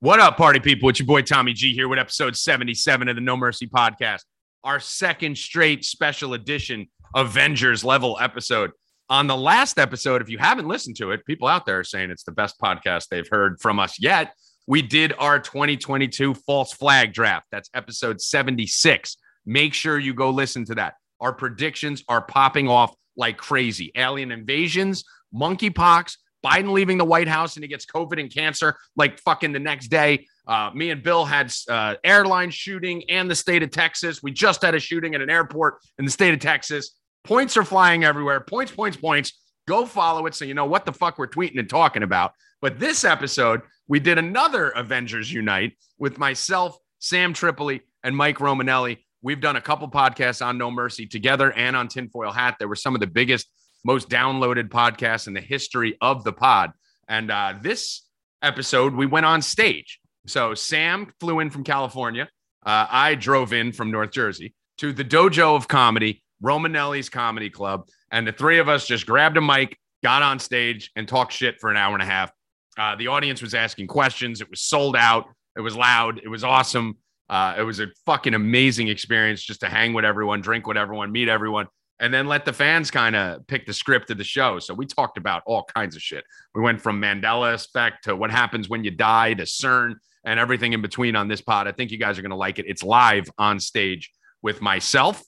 What up, party people? It's your boy Tommy G here with episode 77 of the No Mercy podcast, our second straight special edition Avengers level episode. On the last episode, if you haven't listened to it, people out there are saying it's the best podcast they've heard from us yet. We did our 2022 false flag draft. That's episode 76. Make sure you go listen to that. Our predictions are popping off like crazy. Alien invasions, monkeypox, Biden leaving the White House and he gets COVID and cancer like fucking the next day. Uh, me and Bill had uh, airline shooting and the state of Texas. We just had a shooting at an airport in the state of Texas. Points are flying everywhere. Points, points, points. Go follow it so you know what the fuck we're tweeting and talking about. But this episode, we did another Avengers Unite with myself, Sam Tripoli, and Mike Romanelli. We've done a couple podcasts on No Mercy together and on Tinfoil Hat. They were some of the biggest, most downloaded podcast in the history of the pod. And uh, this episode, we went on stage. So Sam flew in from California. Uh, I drove in from North Jersey to the Dojo of Comedy, Romanelli's Comedy Club. And the three of us just grabbed a mic, got on stage, and talked shit for an hour and a half. Uh, the audience was asking questions. It was sold out. It was loud. It was awesome. Uh, it was a fucking amazing experience just to hang with everyone, drink with everyone, meet everyone, and then let the fans kind of pick the script of the show. So we talked about all kinds of shit. We went from Mandela effect to what happens when you die to CERN and everything in between on this pod. I think you guys are going to like it. It's live on stage with myself.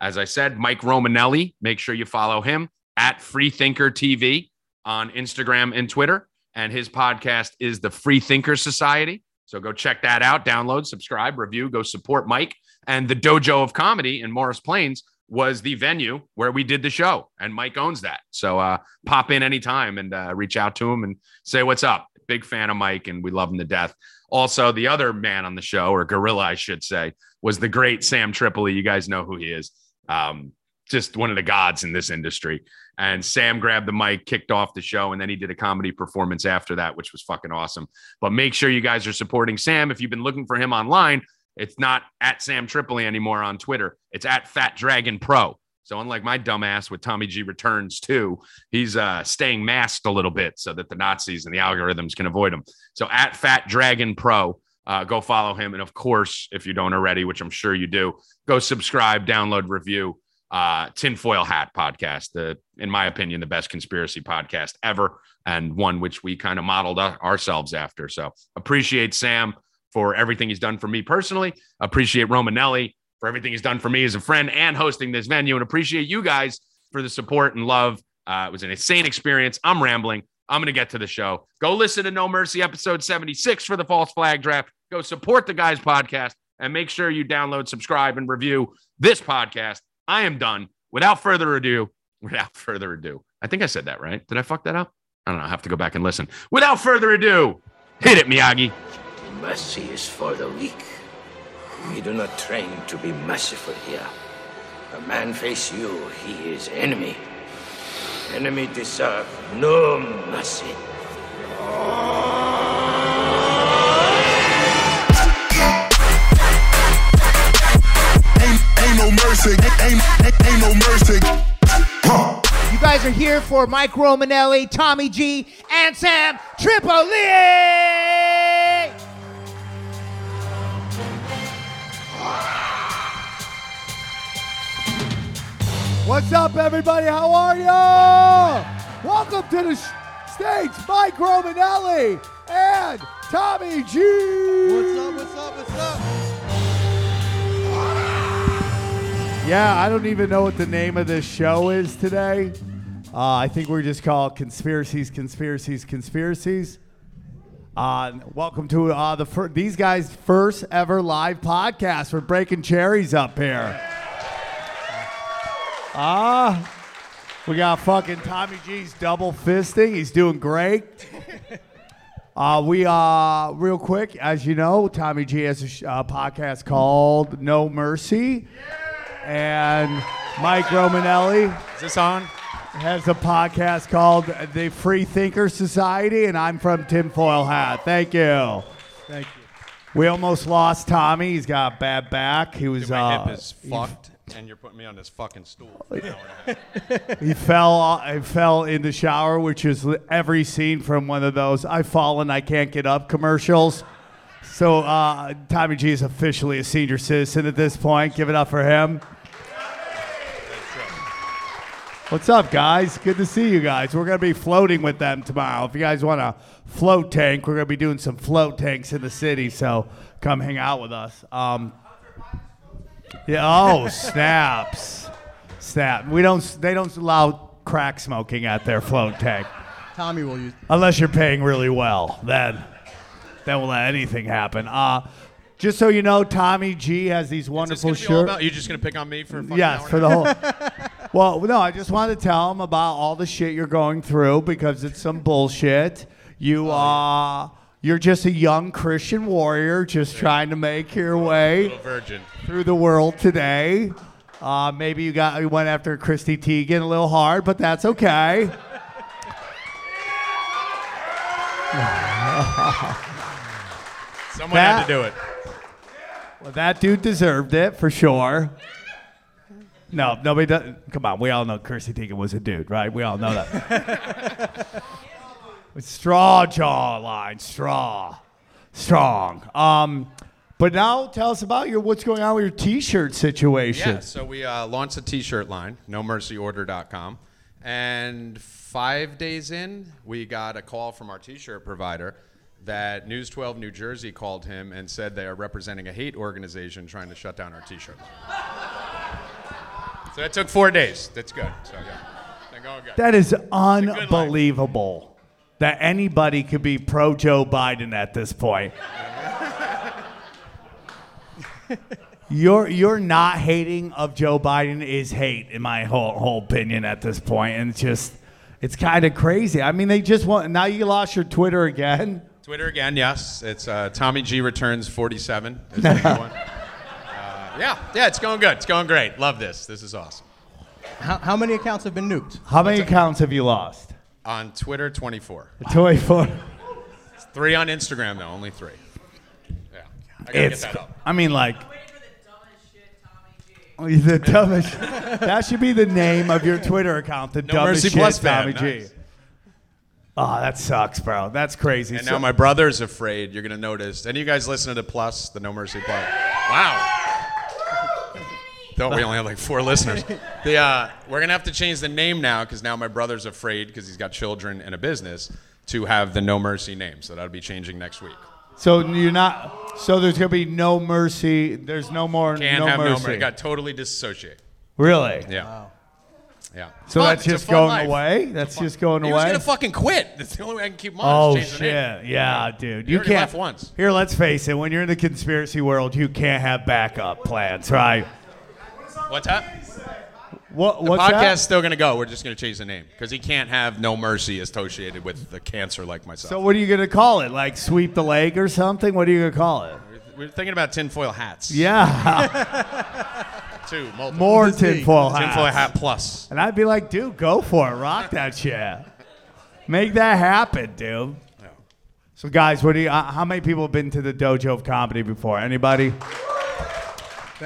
As I said, Mike Romanelli. Make sure you follow him at Freethinker TV on Instagram and Twitter. And his podcast is the Free Thinker Society. So go check that out, download, subscribe, review, go support Mike. And the Dojo of Comedy in Morris Plains was the venue where we did the show, and Mike owns that. So uh, pop in anytime and uh, reach out to him and say what's up. Big fan of Mike, and we love him to death. Also, the other man on the show, or gorilla, I should say, was the great Sam Tripoli. You guys know who he is. Um, just one of the gods in this industry. And Sam grabbed the mic, kicked off the show, and then he did a comedy performance after that, which was fucking awesome. But make sure you guys are supporting Sam. If you've been looking for him online, it's not at Sam Tripoli anymore on Twitter. It's at Fat Dragon Pro. So unlike my dumbass with Tommy G returns too, he's uh, staying masked a little bit so that the Nazis and the algorithms can avoid him. So at Fat Dragon Pro, uh, go follow him. And of course, if you don't already, which I'm sure you do, go subscribe, download, review uh, Tinfoil Hat podcast, the, in my opinion, the best conspiracy podcast ever, and one which we kind of modeled ourselves after. So appreciate Sam for everything he's done for me personally. Appreciate Romanelli for everything he's done for me as a friend and hosting this venue, and appreciate you guys for the support and love. Uh, it was an insane experience. I'm rambling. I'm going to get to the show. Go listen to No Mercy episode 76 for the false flag draft. Go support the guys podcast and make sure you download, subscribe, and review this podcast I am done. Without further ado, without further ado, I think I said that right. Did I fuck that up? I don't know. I have to go back and listen. Without further ado, hit it, Miyagi. Mercy is for the weak. We do not train to be merciful here. A man face you, he is enemy. Enemy deserve no mercy. no mercy. Ain't, ain't, ain't no mercy. You guys are here for Mike Romanelli, Tommy G, and Sam Tripoli. What's up, everybody? How are you? Welcome to the sh- stage, Mike Romanelli and Tommy G. What's up? What's up? What's up? Yeah, I don't even know what the name of this show is today. Uh, I think we're just called Conspiracies, Conspiracies, Conspiracies. Uh, welcome to uh, the fir- these guys' first ever live podcast. We're breaking cherries up here. Ah, we got fucking Tommy G's double fisting. He's doing great. Uh, we uh, real quick, as you know, Tommy G has a sh- uh, podcast called No Mercy. And Mike Romanelli. Is this on? Has a podcast called the Free Thinker Society, and I'm from Tinfoil Hat. Thank you. Thank you. We almost lost Tommy. He's got a bad back. He was. Dude, my uh, hip is fucked, and you're putting me on this fucking stool. he fell. He fell in the shower, which is every scene from one of those "I've fallen, I can't get up" commercials. So uh, Tommy G is officially a senior citizen at this point. Give it up for him. What's up, guys? Good to see you guys. We're gonna be floating with them tomorrow. If you guys want a float tank, we're gonna be doing some float tanks in the city. So come hang out with us. Um, yeah. Oh, snaps, snap. We don't. They don't allow crack smoking at their float tank Tommy will use. unless you're paying really well. Then, then we'll let anything happen. Uh, just so you know, Tommy G has these wonderful gonna shirts. about? You just gonna pick on me for a fucking Yes, hour for the whole. well, no, I just wanted to tell him about all the shit you're going through because it's some bullshit. You uh you're just a young Christian warrior just trying to make your way through the world today. Uh, maybe you got you went after Chrissy Teigen a little hard, but that's okay. Someone had to do it. Well, that dude deserved it for sure. No, nobody does. Come on, we all know Kirsty Teigen was a dude, right? We all know that. With straw jawline, straw, strong. Um, but now tell us about your what's going on with your T-shirt situation. Yeah, so we uh, launched a T-shirt line, NoMercyOrder.com, and five days in, we got a call from our T-shirt provider that News 12 New Jersey called him and said they are representing a hate organization trying to shut down our T-shirts. so that took four days. That's good. So yeah, they're going good. That is line. unbelievable. That anybody could be pro Joe Biden at this point. your your not hating of Joe Biden is hate, in my whole whole opinion at this point, and it's just it's kind of crazy. I mean, they just want now you lost your Twitter again. Twitter again, yes. It's uh, Tommy G returns 47. Is the new one. Uh, yeah, yeah, it's going good. It's going great. Love this. This is awesome. How, how many accounts have been nuked? How many accounts have you lost? On Twitter, 24. Twenty four. Three on Instagram, though. Only three. Yeah. I gotta It's. get that up. I mean, like. Oh, The dumbest. that should be the name of your Twitter account. The No dumbest Mercy shit, Plus fan. Tommy G. Nice. Oh, that sucks, bro. That's crazy. And So- now my brother's afraid. You're gonna notice. Any of you guys listen to the Plus, the No Mercy Plus? Wow. Thought we only have like four listeners. The, uh, we're gonna have to change the name now because now my brother's afraid because he's got children and a business to have the No Mercy name. So that'll be changing next week. So you're not. So there's gonna be no mercy. There's no more. Can't no have mercy. no mercy. Got totally disassociate. really? Yeah. Yeah. So Fun. that's just going life. away. That's just going He was away. gonna fucking quit. That's the only way I can keep him Oh on. is change the name. shit! Yeah, dude. He You already can't. left once. Here, let's face it. When you're in the conspiracy world, you can't have backup plans, right? What's up? What? The what's podcast's that? still gonna go. We're just gonna change the name because he can't have no mercy associated with the cancer like myself. So what are you gonna call it? Like sweep the leg or something? What are you gonna call it? we're thinking about tinfoil hats. Yeah, two multiple. more tinfoil tinfoil hat plus. And I'd be like, dude, go for it. Rock that shit. Make that happen, dude. So, guys, what do you? Uh, how many people have been to the Dojo of Comedy before? Anybody?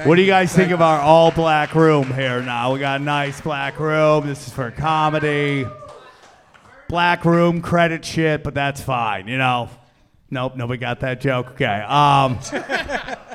What do you guys think of our all black room here now? We got a nice black room. This is for comedy. Black room credit shit, but that's fine, you know. Nope, nobody got that joke. Okay. Um,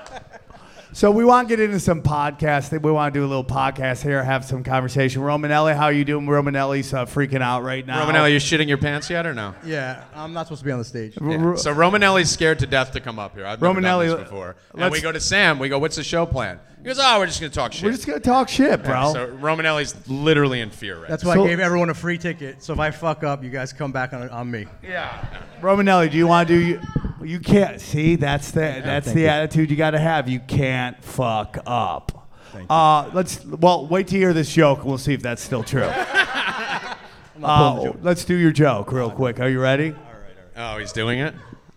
so we want to get into some podcasting. We want to do a little podcast here, have some conversation. Romanelli, how you doing? Romanelli's uh, freaking out right now. Romanelli, you shitting your pants yet or no? Yeah, I'm not supposed to be on the stage. R- So Romanelli's scared to death to come up here. I've never Romanelli, done this before. And we go to Sam. We go, "What's the show plan?" He goes, "Oh, we're just gonna talk shit." We're just gonna talk shit, bro. So Romanelli's literally in fear right That's why So- I gave everyone a free ticket. So if I fuck up, you guys come back on on me. Yeah. Romanelli, do you want to do? You, you can't see. That's the that's the you. attitude you got to have. You can't fuck up. Uh, let's well wait to hear this joke. and We'll see if that's still true. Uh, let's do your joke real quick. Are you ready? All right. Oh, he's doing it.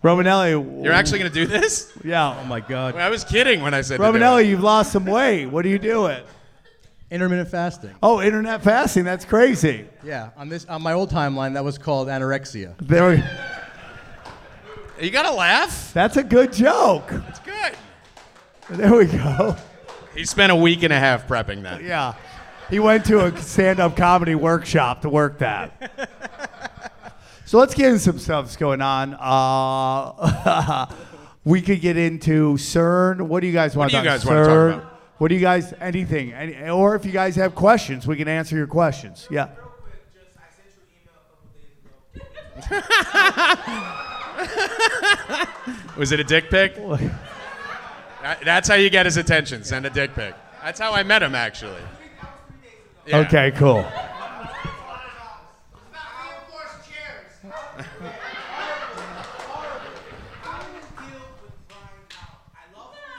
Romanelli, You're actually gonna do this? yeah. Oh my God. I was kidding when I said. to do Romanelli, it. you've lost some weight. What are you doing? Intermittent fasting. Oh, internet fasting. That's crazy. Yeah, on this on my old timeline, that was called anorexia. There, we- You gotta laugh. that's a good joke. It's good. There we go. He spent a week and a half prepping that. Yeah. He went to a stand up comedy workshop to work that. so let's get into some stuff going on. Uh, we could get into CERN. What do you guys want do to you talk guys wanna talk CERN. about? What do you guys? Anything? Any, or if you guys have questions, we can answer your questions. Yeah. Was it a dick pic? That- That's how you get his attention. Send a dick pic. That's how I met him, actually. Yeah. Okay. Cool.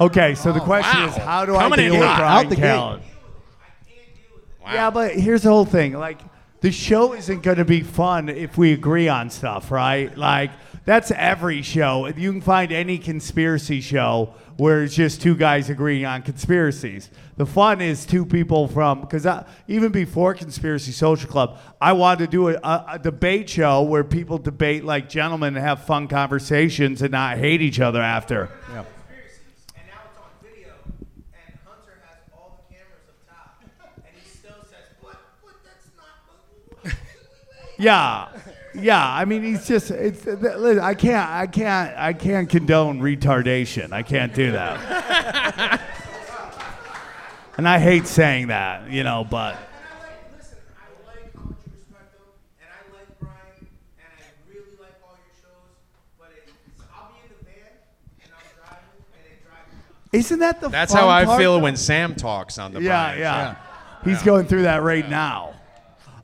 Okay, so the oh, question is, how do Coming I in deal with hot. Brian Out the gate. Callen? Wow. Yeah, but here's the whole thing. Like, the show isn't going to be fun if we agree on stuff, right? Like, that's every show. You can find any conspiracy show where it's just two guys agreeing on conspiracies. The fun is two people from, because even before Conspiracy Social Club, I wanted to do a, a, a debate show where people debate like gentlemen and have fun conversations and not hate each other after. Yeah. and now it's on video, and Hunter has all the cameras up top, and he still says, "But, but that's not." Yeah, yeah. I mean, he's just. It's. listen, I can't. I can't. I can't condone retardation. I can't do that. and I hate saying that, you know. But And I like, listen, I like how much you respect him, and I like Brian, and I really like all your shows. But it, I'll be in the van, and I'm driving, and it drives me isn't that the? That's how I part, feel when Sam talks on the Yeah, yeah. Show. He's going through that right now.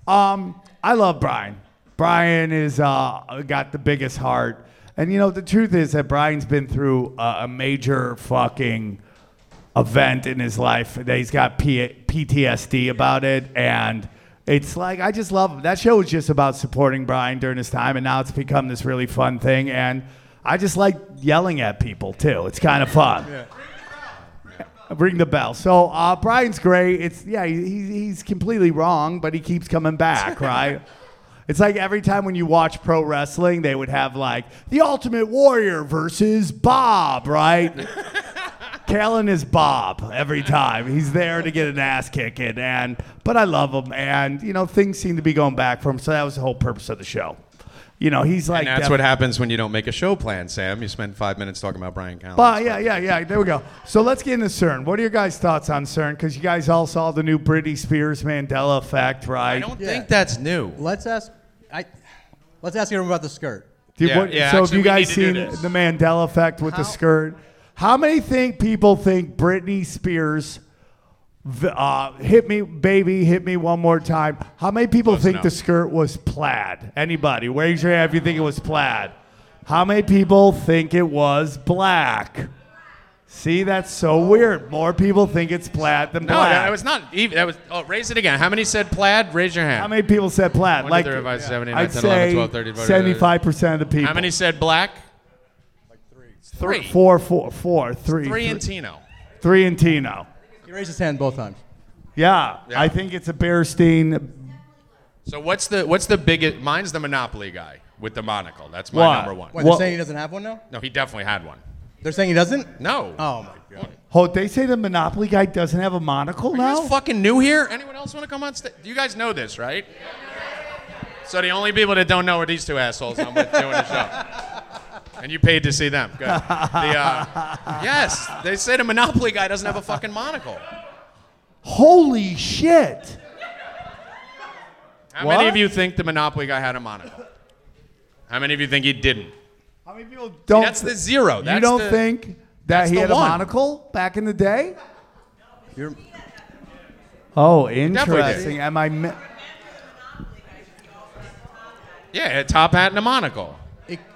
Um, I love Brian. Brian is uh, got the biggest heart, and you know the truth is that Brian's been through a, major fucking event in his life. That he's got P- PTSD about it, and it's like I just love him. That show was just about supporting Brian during his time, and now it's become this really fun thing. And I just like yelling at people too. It's kind of fun. Ring the bell. So uh, Brian's great. It's yeah, he, he- he's completely wrong, but he keeps coming back, right? It's like every time when you watch pro wrestling, they would have like the Ultimate Warrior versus Bob, right? Callen is Bob every time. He's there to get an ass kicking, and but I love him, and you know things seem to be going back for him. So that was the whole purpose of the show. You know, he's like And that's def- what happens when you don't make a show plan, Sam. You spend five minutes talking about Brian Callen. But yeah, yeah, yeah. There we go. So let's get into CERN. What are your guys' thoughts on CERN? Because you guys all saw the new Britney Spears Mandela effect, right? I don't Yeah. think that's new. Let's ask. I. Let's ask everyone about the skirt. Did- Yeah, what- yeah, so actually, have you guys need to do seen the Mandela effect with the skirt? How many think people think Britney Spears v- uh, hit me, baby, hit me one more time? How many people Close think enough. the skirt was plaid? Anybody? Raise your hand if you think it was plaid. How many people think it was black? See, that's so weird. More people think it's plaid than No, black. that was not even. That was. Oh, raise it again. How many said plaid? Raise your hand. How many people said plaid? One, two, like, three, four, five, six, seven, eight, nine, I'd 10, 11, say 12, 13, 14, 75 percent of the people. How many said black? Like Three. Four, four, four, three, Three three- and Tino. three and Tino. He raised his hand both times. Yeah, Yeah. I think it's a Bearstein. So what's the what's the biggest? Mine's the Monopoly guy with the monocle. That's my What? number one. Wait, Well- they're saying he doesn't have one now? No, he definitely had one. They're saying he doesn't? No. Oh my god. Oh, they say the Monopoly guy doesn't have a monocle You now. guys fucking new here? Anyone else want to come on stage? You guys know this, right? So the only people that don't know are these two assholes I'm with doing a show. And you paid to see them. Good. The, uh, yes, they say the Monopoly guy doesn't have a fucking monocle. Holy shit! How many of you think the Monopoly guy had a monocle? How many of you think he didn't? How many people don't? That's the zero. you don't the- think that he had one. a monocle back in the day? You're, Oh, interesting. Am I? Mi- Yeah, a top hat and a monocle.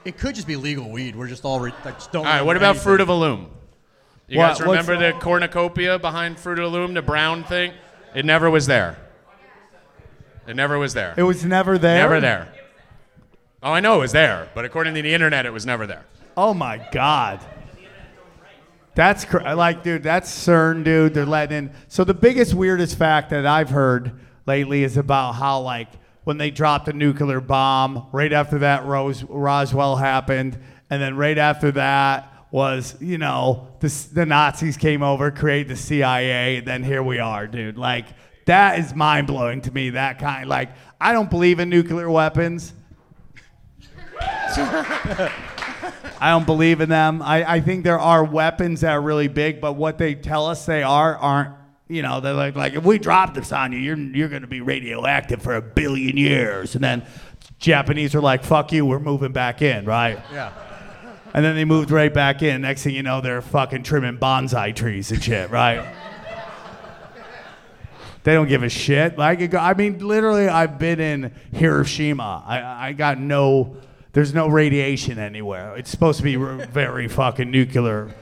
It, it could just be legal weed. We're just all re- like, just don't. All right, what about anything. Fruit of a Loom? You What- guys what's- remember the cornucopia behind Fruit of the Loom, the brown thing? It never was there. It never was there. it was never there. Never there. Oh, I know it was there, but according to the internet, it was never there. Oh my god. That's cr- like, dude. That's CERN, dude. They're letting in. So the biggest, weirdest fact that I've heard lately is about how, like, when they dropped a nuclear bomb, right after that, Rose Roswell happened, and then right after that was, you know, the, the Nazis came over, created the CIA, and then here we are, dude. Like, that is mind blowing to me. That kind, like, I don't believe in nuclear weapons. I don't believe in them. I, I think there are weapons that are really big, but what they tell us they are aren't. You know, they're like, like if we drop this on you, you're you're gonna be radioactive for a billion years, and then Japanese are like, fuck you, we're moving back in, right? Yeah. And then they moved right back in. Next thing you know, they're fucking trimming bonsai trees and shit, right? they don't give a shit. Like, I mean, literally, I've been in Hiroshima. I, I got no, there's no radiation anywhere. It's supposed to be very fucking nuclear.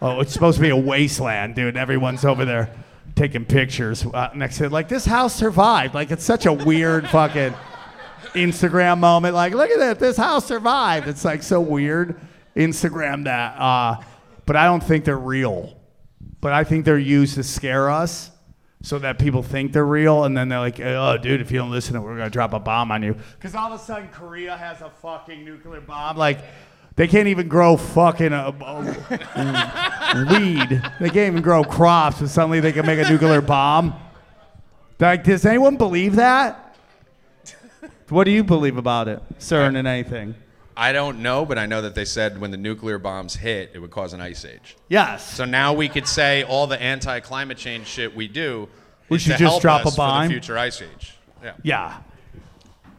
Oh, it's supposed to be a wasteland, dude. Everyone's over there taking pictures uh, next to it. Like, this house survived. Like, it's such a weird fucking. Instagram moment. Like, look at that, this house survived. It's like so weird. Instagram that. Uh, but I don't think they're real. But I think they're used to scare us so that people think they're real. And then they're like, oh, dude, if you don't listen, we're going to drop a bomb on you. Because all of a sudden, Korea has a fucking nuclear bomb. Like, they can't even grow fucking uh, uh, weed. They can't even grow crops, and suddenly they can make a nuclear bomb. Like, does anyone believe that? What do you believe about it, CERN and anything? I don't know, but I know that they said when the nuclear bombs hit, it would cause an ice age. Yes. So now we could say all the anti-climate change shit we do. We is should to just help drop a us for the future ice age. Yeah. yeah.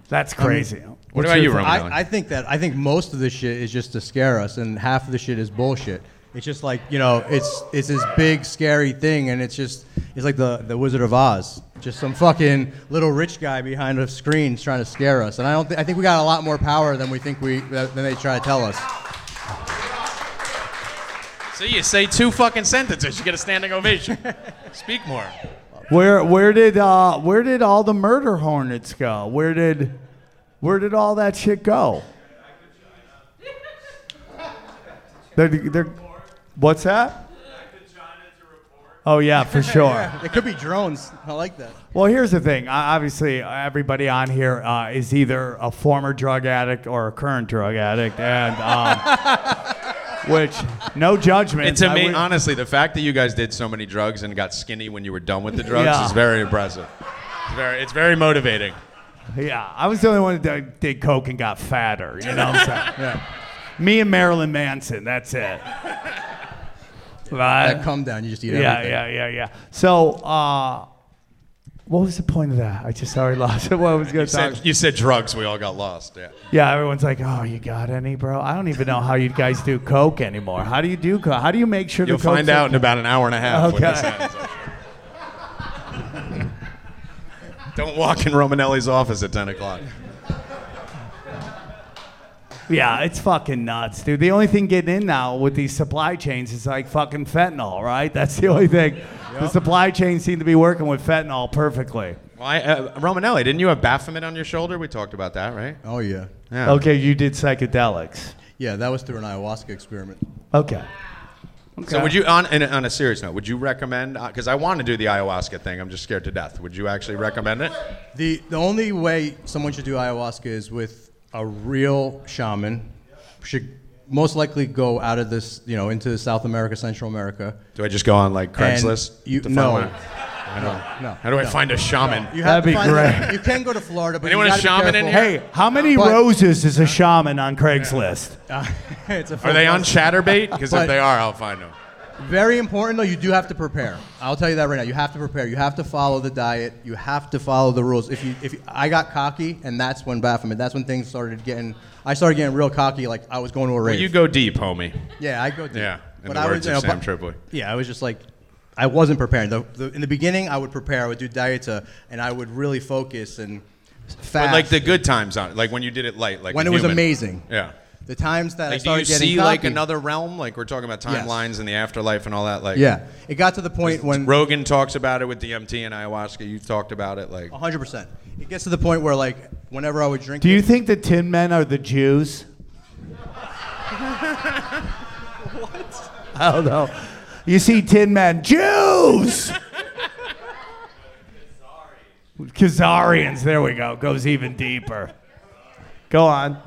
That's crazy. What about you, Roman? I, I think that I think most of the shit is just to scare us, and half of the shit is bullshit. It's just like you know, it's it's this big scary thing, and it's just it's like the the Wizard of Oz, just some fucking little rich guy behind a screen trying to scare us. And I don't, th- I think we got a lot more power than we think we than they try to tell us. So you say two fucking sentences, you get a standing ovation. Speak more. Where where did uh where did all the murder hornets go? Where did where did all that shit go? They're, they're, what's that? Oh yeah, for sure. It could be drones. I like that. Well, here's the thing. Obviously, everybody on here uh, is either a former drug addict or a current drug addict, and um, which no judgment. And to I me, would- honestly, the fact that you guys did so many drugs and got skinny when you were done with the drugs Yeah. is very impressive. It's very, it's very motivating. Yeah, I was the only one that did coke and got fatter. You know what I'm saying? yeah. Me and Marilyn Manson. That's it. Right? That come down, you just eat yeah, everything. yeah, yeah, yeah. Yeah. So, uh, what was the point of that? I just already lost it. What I was going You to said, talk. you said drugs, we all got lost. Yeah. Yeah, everyone's like, "Oh, you got any, bro?" I don't even know how you guys do coke anymore. How do you do coke? How do you make sure You'll the coke's find out in about an hour and a half. when Okay. this ends, I'm sure. Don't walk in Romanelli's office at 10 o'clock. Yeah, it's fucking nuts, dude. The only thing getting in now with these supply chains is like fucking fentanyl, right? That's the only thing. The supply chains seem to be working with fentanyl perfectly. Why, uh, Romanelli, didn't you have Baphomet on your shoulder? We talked about that, right? Oh yeah. Yeah. Okay, you did psychedelics. Yeah, that was through an ayahuasca experiment. Okay. So would you, on, on a serious note, would you recommend, uh, because I want to do the ayahuasca thing, I'm just scared to death. Would you actually recommend it? The the only way someone should do ayahuasca is with a real shaman. Should most likely go out of this, you know, into South America, Central America. Do I just go on like Craigslist? you- to find no. one? No. How do I no. find a shaman? You That'd to be find- great. You can go to Florida, but Anyone you a gotta be shaman in here? Hey, how many But- roses is a shaman on Craigslist? Uh, it's a Are they on Chaturbate? Because if But- they are, I'll find them. Very important though, you do have to prepare. I'll tell you that right now. You have to prepare. You have to follow the diet. You have to follow the rules. If you, if you, I got cocky, and that's when Baphomet. That's when things started getting. I started getting real cocky, like I was going to a rave. You go deep, homie. yeah, I go. Deep. Yeah, in but the I words was, of you know, Sam but- Tripoli. Yeah, I was just like, I wasn't preparing. The, the, in the beginning, I would prepare. I would do dieta, uh, and I would really focus and fast. But like the good times on it, like when you did it light, like when a it was amazing. Yeah. The times that I started Like, do you started getting see like another realm? Like we're talking about Yes. timelines and the afterlife and all that. Like Yeah, it got to the point when Rogan talks about it with DMT and ayahuasca. You've talked about it. Like 100. percent It gets to the point where like whenever I would drink. Do you it- think the Tin Men are the Jews? what? I don't know. You see Tin Men, Jews! Khazarians, there we go. Goes even deeper. Go on.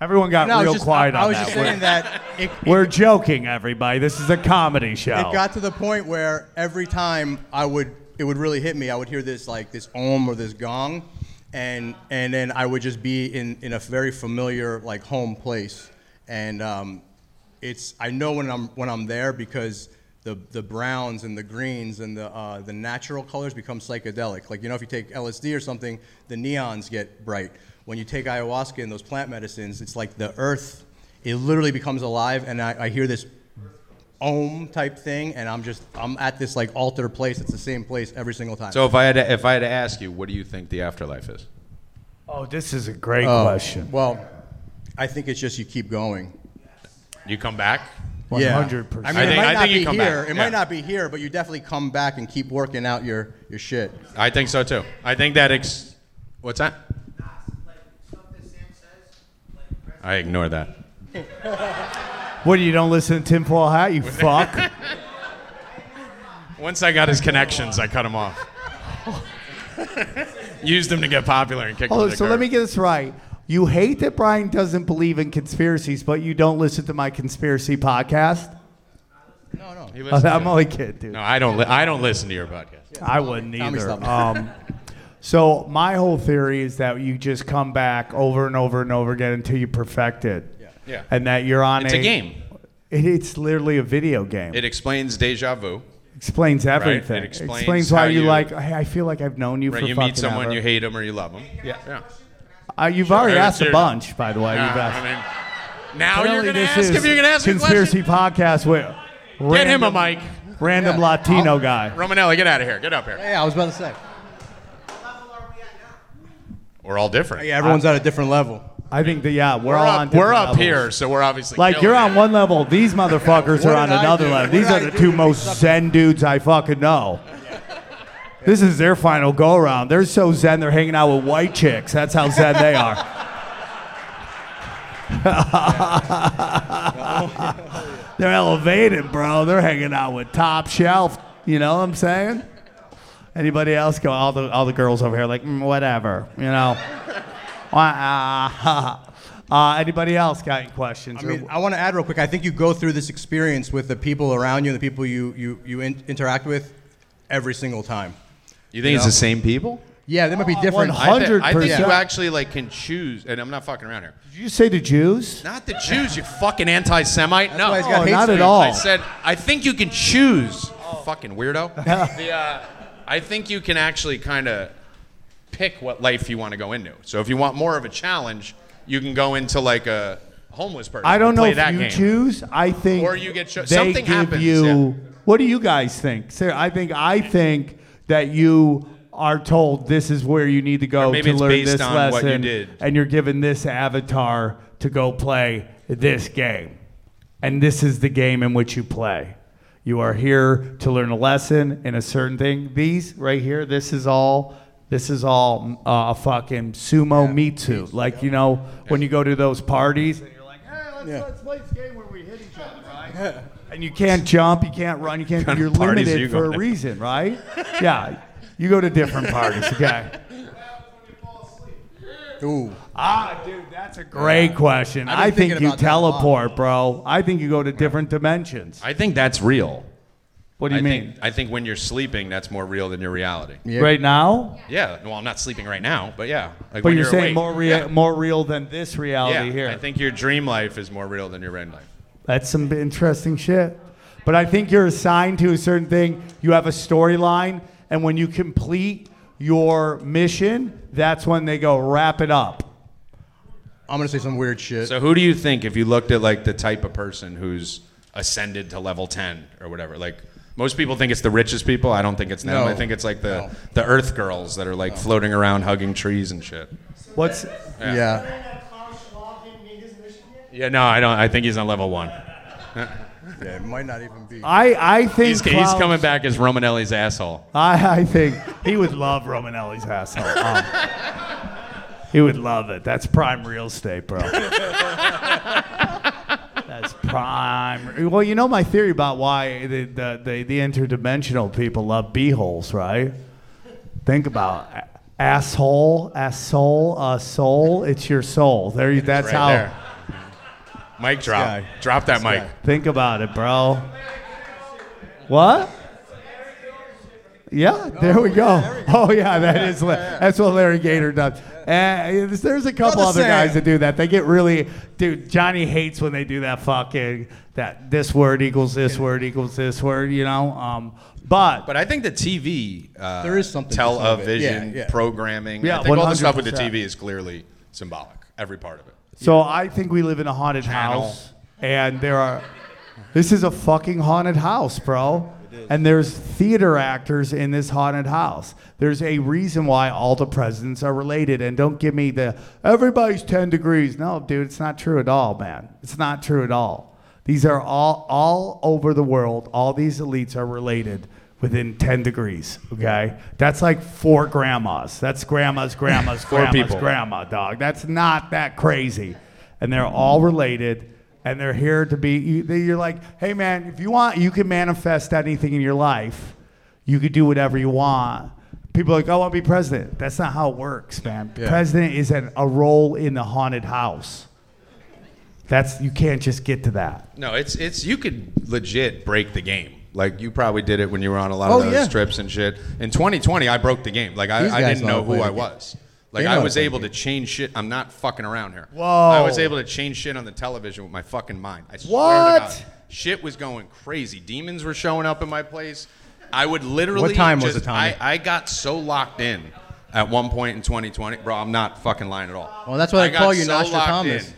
Everyone got No, I was real just, quiet I, on I was that. just We're- saying that it, We're joking, everybody. This is a comedy show. it got to the point where every time I would, it would really hit me. I would hear this like this om or this gong, and and then I would just be in in a very familiar like home place, and um, it's I know when I'm when I'm there because the the browns and the greens and the uh, the natural colors become psychedelic. Like you know, if you take LSD or something, the neons get bright. When you take ayahuasca and those plant medicines, it's like the earth. It literally becomes alive, and I, I hear this ohm type thing, and I'm just I'm at this like altar place. It's the same place every single time. So if I had to, if I had to ask you, what do you think the afterlife is? Oh, this is a great Oh, question. Well, I think it's just you keep going. You come back. Yeah. 100%. I mean, I it might I not think you be come here. back. It Yeah. might not be here, but you definitely come back and keep working out your, your shit. I think so too. I think that ex. What's that? I ignore that. What, do you don't listen to Tinfoil Hat, you fuck? Once I got his connections, I cut him off. Used him to get popular and kicked him Oh, to the so let me get this right. You hate that Brian doesn't believe in conspiracies, but you don't listen to my conspiracy podcast? No, no. He Oh, listens I'm to only kidding, dude. No, I don't. Li- I don't listen to your podcast. I wouldn't Tommy, either. stop. Um, so my whole theory is that you just come back over and over and over again until you perfect it. Yeah. And that you're on It's a game. It, it's literally a video game. It explains deja vu. explains everything. It explains why how you, you- like. Hey, I feel like I've known you Right. for You fucking meet someone, ever. you hate them or you love them. Yeah. Yeah. Yeah. Uh, you've already Sure, asked a bunch, by the way. Yeah, You've asked. I mean, now you're gonna ask if you're gonna ask a conspiracy podcast with Get him a mic. Random Latino guy. Romanelli, get out of here. Get up here. Yeah, I was about to say. We're all different. Yeah, everyone's at a different level. I think that yeah, we're, We're all up, on. we're up levels. here, so we're obviously Like you're it. on one level, these motherfuckers What are on another do? level. What These are I the do two most be zen dudes I fucking know. This is their final go around. They're so zen they're hanging out with white chicks. That's how zen they are. they're elevated, bro. They're hanging out with top shelf. You know what I'm saying? Anybody else go? All the all the girls over here like mm, whatever. You know. uh, anybody else got any questions? I or- mean, I want to add real quick. I think you go through this experience with the people around you and the people you, you, you in, interact with every single time. You think it's the same people? Yeah, they might be different. I, thi- I think you actually like can choose, and I'm not fucking around here. Did you say the Jews? Not the Jews, you fucking anti-Semite. no, why he's got Oh, hate not at speech. all. I said I think you can choose. Fucking weirdo. the, uh, I think you can actually kind of pick what life you want to go into. So if you want more of a challenge, you can go into like a homeless person. I don't and know play if that you game. choose. I think Or you get cho- they something give happens, you. yeah. What do you guys think? Sarah, I think I think that you are told this is where you need to go maybe to it's learn based this on lesson, what you did. and you're given this avatar to go play this game, and this is the game in which you play. You are here to learn a lesson in a certain thing. These right here, this is all. This is all uh, a fucking sumo meat suit. Like you know, when you go to those parties, and you're like, "Hey, let's, Yeah. let's play this game where we hit each other, right?" And you can't jump, you can't run, you can't. kind You're parties are limited you for going a to? reason, right? yeah, you go to different parties. Okay. Ooh. Ah, dude, that's a great question. I've been I think thinking you about that a lot. teleport, bro. I think you go to different dimensions. I think that's real. What do you I mean? Think, I think when you're sleeping, that's more real than your reality. Yeah. Right now? Yeah. Well, I'm not sleeping right now, but yeah. Like But when you're, saying awake. more real, Yeah. more real than this reality Yeah, here. I think your dream life is more real than your real life. That's some interesting shit. But I think you're assigned to a certain thing. You have a storyline, and when you complete your mission, that's when they go wrap it up. I'm gonna say some weird shit. So who do you think, if you looked at like the type of person who's ascended to level 10 or whatever, like most people think it's the richest people. I don't think it's them. No. I think it's like the No. the Earth girls that are like floating around hugging trees and shit. What's yeah. Yeah, no, I don't. I think he's on level one. Yeah, it might not even be. I? I think He's, he's Klaus- coming back as Romanelli's asshole. I, I think he would love Romanelli's asshole. Um, he would love it. That's prime real estate, bro. That's prime. Well, you know my theory about why the, the, the, the interdimensional people love beeholes, right? Think about it. asshole, asshole, a soul. It's your soul. There, you, that's Right how. there. Mic drop. guy. Drop that mic. guy. Think about it, bro. What? Yeah, there we go. Oh yeah, that is La- that's what Larry Gator does. And there's- there's a couple other Sam. guys that do that. They get really, dude. Johnny hates when they do that fucking that this word equals this word equals this word. You know, um, but But I think the TV, uh, There is something to some of it. television, Yeah, yeah. programming. Yeah, I think all the stuff with the TV is clearly symbolic. Every part of it. So I think we live in a haunted Channel. house, and there are. This is a fucking haunted house, bro. And there's theater actors in this haunted house. There's a reason why all the presidents are related. And don't give me the everybody's 10 degrees. No, dude, it's not true at all, man. It's not true at all. These are all all over the world. All these elites are related within 10 degrees. Okay, that's like four grandmas. That's grandma's grandma's Four grandma's people. grandma, dog. That's not that crazy, and they're all related, and they're here to be. You, they- you're like, hey man, if you want, you can manifest anything in your life. You could do whatever you want. People are like, I want to be president. That's not how it works, man. Yeah. President is an, a role in the haunted house. That's you can't just get to that. No, it's it's you could legit break the game. Like you probably did it when you were on a lot Oh, of those yeah. trips and shit. In 2020, I broke the game. Like I, I didn't know know how to who I was. Like I was able to change shit. I'm not fucking around here. Whoa. I was able to change shit on the television with my fucking mind. I swear What? to God. Shit was going crazy. Demons were showing up in my place. I would literally. What time was just- it, Tommy? I, I got so locked in at one point in 2020, bro. I'm not fucking lying at all. Well, that's why I got call you so Nostradamus.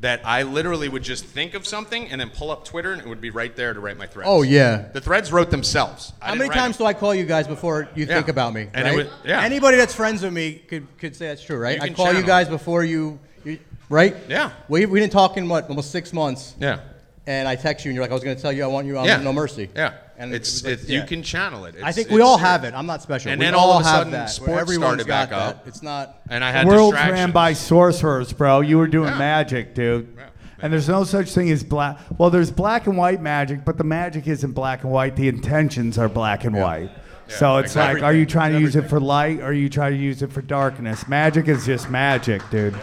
In That I literally would just think of something and then pull up Twitter and it would be right there to write my threads. Oh, yeah. The threads wrote themselves. I How many times them. do I call you guys before you Yeah. think about me? And it right? would- yeah. Anybody that's friends with me could, could say that's true, right? You I can call you guys before you, you right? Yeah. We, we didn't talk in what almost six months. Yeah. And I text you and you're like, I was going to tell you I want you on Yeah. No Mercy. Yeah. And it's, it was like- it's you can channel it. I It's- think we it's all have it. I'm not special. And we then all all of a have sudden, that. sports where everyone's started back got that. up. It's not. And I The had world's distractions. ran by sorcerers, bro. You were doing Yeah. magic, dude. Yeah. And there's no such thing as black. Well, there's black and white magic, but the magic isn't black and white. The intentions are black and white. So it's like like, are you trying to use it for light or are you trying to use it for darkness? Magic is just magic, dude.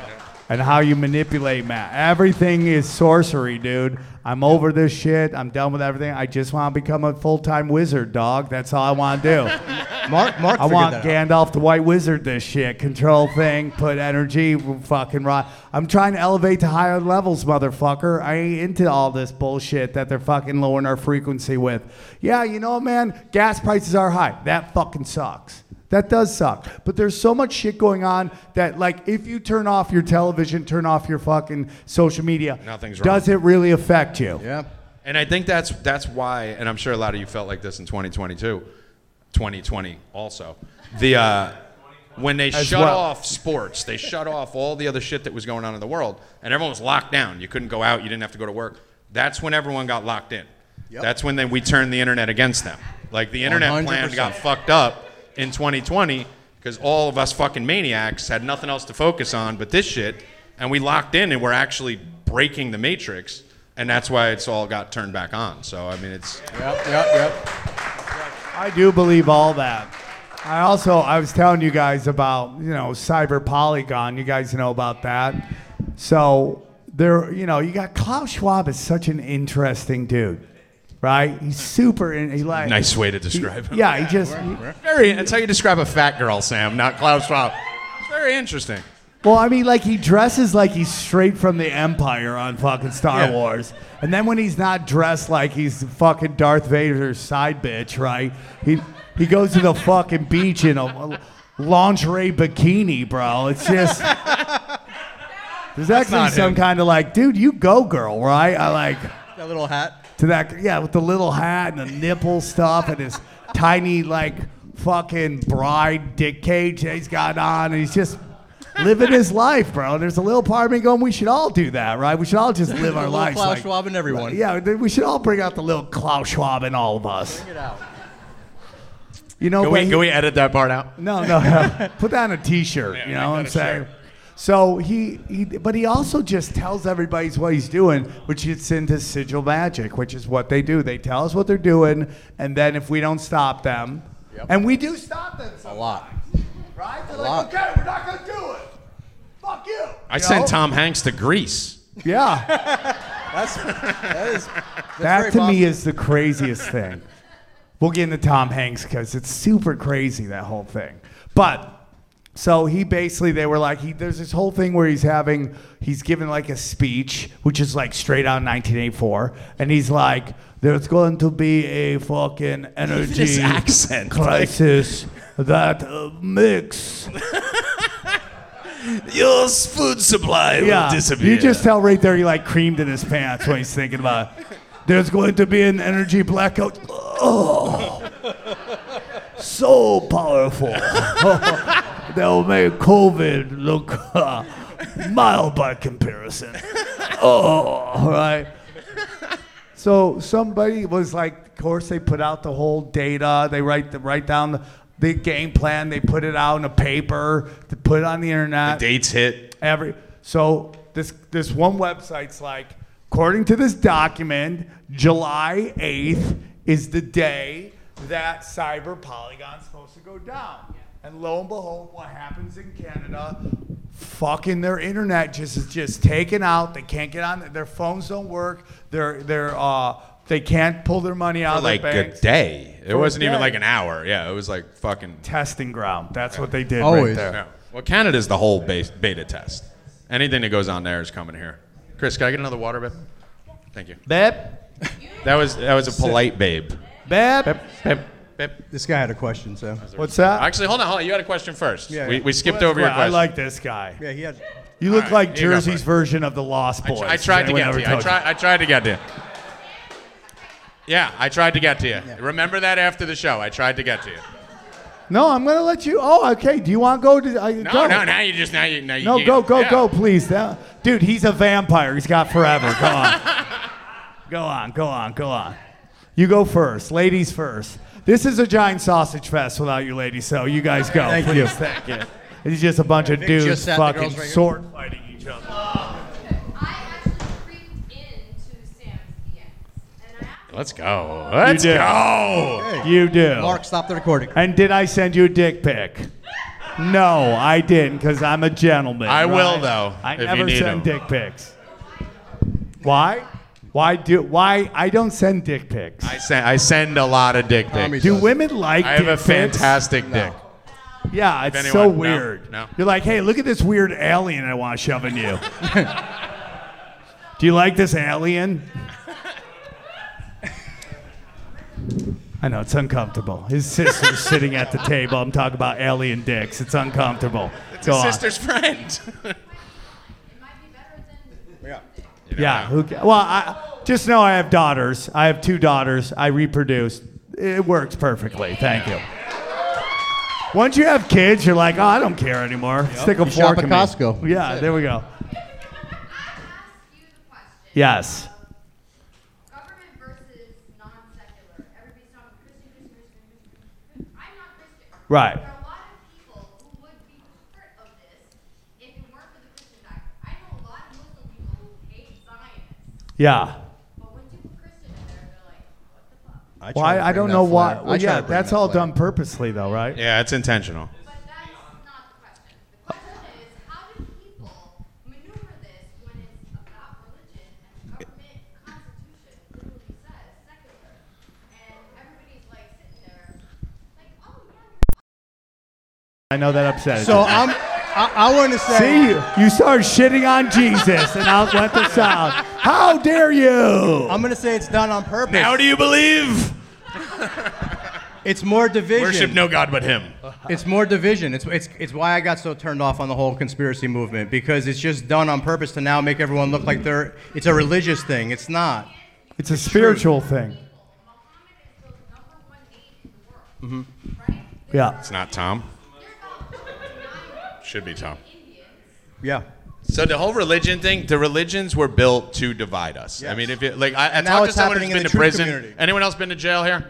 And how you manipulate ma Everything is sorcery, dude. I'm over this shit. I'm done with everything. I just want to become a full time wizard, dog. That's all I want to do. Mark, Mark I want. Gandalf the White Wizard this shit. Control thing, put energy, fucking right. I'm trying to elevate to higher levels, motherfucker. I ain't into all this bullshit that they're fucking lowering our frequency with. Yeah, you know what, man? Gas prices are high. That fucking sucks. That does suck. But there's so much shit going on that, like, if you turn off your television, turn off your fucking social media, Nothing's wrong. does it really affect you? Yeah. And I think that's that's why, and I'm sure a lot of you felt like this in 2022, 2020 also. The uh, when they As shut well. off sports, they shut off all the other shit that was going on in the world, and everyone was locked down. You couldn't go out. You didn't have to go to work. That's when everyone got locked in. Yep. That's when then we turned the internet against them. Like the internet plan 100%. got fucked up in 2020 because all of us fucking maniacs had nothing else to focus on but this shit, and we locked in and we're actually breaking the matrix, and that's why it's all got turned back on. So I mean, it's Yep. Yep. Yep. I do believe all that. I also I was telling you guys about you know cyber polygon. You guys know about that. So there, you know, you got Klaus Schwab is such an interesting dude, right? He's super. In, he like nice way to he- describe him. Yeah, he just. he- Very. That's how you describe a fat girl, Sam, not Klaus Schwab. It's very interesting. well, I mean, like he dresses like he's straight from the Empire on fucking Star Yeah. Wars, and then when he's not dressed like he's fucking Darth Vader's side bitch, right? He he goes to the fucking beach in a lingerie bikini, bro. It's just. There's actually some him. kind of like, dude, you go, girl, right? I like That little hat. To that, yeah, with the little hat and the nipple stuff and his tiny like fucking bride dick cage that he's got on, and he's just living his life, bro. And there's a little part of me going, we should all do that, right? We should all just live our lives. Klaus like- Schwab in everyone. Yeah, we should all bring out the little Klaus Schwab in all of us. Get out. You know, Can we, he- can we edit that part out? no, no, no. Put that on a T-shirt. Yeah, you know make what I'm saying? shirt. So he, he, but he also just tells everybody what he's doing, which is into sigil magic, which is what they do. They tell us what they're doing, and then if we don't stop them, and we do stop them A lot. right? They're lot. like, okay, we're not gonna do it. Fuck you. I You sent know? Tom Hanks to Greece. Yeah, That's that is. That's that very to me is the craziest thing. we'll get into Tom Hanks because it's super crazy that whole thing. But so he basically they were like he there's this whole thing where he's having he's giving like a speech which is like straight out 1984 and he's like there's going to be a fucking energy accent, like- crisis that uh, mix Your food supply yeah disappear. you just tell right there he like creamed in his pants when he's thinking about it. there's going to be an energy blackout oh so powerful they'll make covid look uh, mild by comparison oh right so somebody was like, of course, they put out the whole data. They write the, write down the, the game plan. They put it out in a paper. They put it on the internet. Dates hit. Every so this this one website's like, according to this document, July eighth is the day that Cyber Polygon's supposed to go down. And lo and behold, what happens in Canada? Fucking their internet just is just taken out. They can't get on. Their phones don't work. They're they're uh they can't pull their money out For of like their a day. It For wasn't even day. like an hour. Yeah, it was like fucking. Testing ground. That's what they did right Always. there. Yeah. Well, Canada's the whole base, beta test. Anything that goes on there is coming here. Chris, can I get another water, babe? Thank you. Babe, That was that was a polite babe. babe, Babe, babe. This guy had a question, so. what's that? Actually, hold on, hold on. You had a question first. Yeah, we, yeah. we skipped Well, over your question. I like this guy. Yeah, he had. You look All right, like here you go, Jersey's bud. version of the Lost I, Boys. tr- I tried to Anyone get ever to you. I, told try, I tried to get to you. Yeah, I tried to get to you. Remember that after the show. I tried to get to you. No, I'm gonna let you. Oh, okay. Do you want to go to? I, No, go. no, now you just now you now you No, can't- go, go, yeah. go, please. Now- Dude, he's a vampire. He's got forever. Go on. go on, go on, go on. You go first. Ladies first. This is a giant sausage fest without you ladies, so you guys go. Thank please. you. Thank you. It's just a bunch of dudes just sat the fucking girls right sword fighting each other. Oh, I actually creeped into Sam's DMs, and I asked Let's go. Let's did. go. You do. Mark, stop the recording. And did I send you a dick pic? No, I didn't, because I'm a gentleman. I will, though, I if you never send send 'em. dick pics. Why? Why do? Why I don't send dick pics? I send I send a lot of dick Tommy pics. do does. women like? I have dick a pics? fantastic dick. Yeah, it's anyone- so weird. no. You're like, hey, look at this weird alien I want to shove in you. do you like this alien? I know it's uncomfortable. His sister's sitting at the table. I'm talking about alien dicks. It's uncomfortable. It's Go a on. sister's friend. it might be better than. Yeah. Who, ca- well, I just know I have daughters. I have two daughters. I reproduce. It works perfectly. Thank you. Once you have kids, you're like, oh, I don't care anymore. Stick a You shop fork at in me. Costco. Yeah, there we go. I asked you. Yes. Government versus non-secular. Everybody's talking Christian, Christian, Christian, Christian. I'm not Christian. Right. There are a lot of people who would be part of this if it weren't for the Christian factor. I know a lot of Muslim people who hate Zionists, Yeah. but once you put Christian in there, they're like, what the fuck? I Well, I, I don't know why. Well, yeah, that's that all done purposely, though, right? Yeah, it's intentional. But that's not the question. The question is, how do people maneuver this when it's about religion and the government constitution literally says secular, and everybody's like sitting there, like, oh yeah, I know that upset. So. I'm. I, I want to say. See, you, you started shitting on Jesus, and out went the sound. How dare you? I'm gonna say it's done on purpose. Now do you believe? It's more division. Worship no God but Him. It's more division. It's, it's, it's why I got so turned off on the whole conspiracy movement because it's just done on purpose to now make everyone look like they're. It's a religious thing. It's not. It's a spiritual thing. Muhammad is the number one hate in the world, right? Yeah. It's not Tom. They're about nine Should be Tom. Yeah. So the whole religion thing, the religions were built to divide us. I mean, if you like, I, I Now talked to someone happening who's in been the to prison. community. Anyone else been to jail here?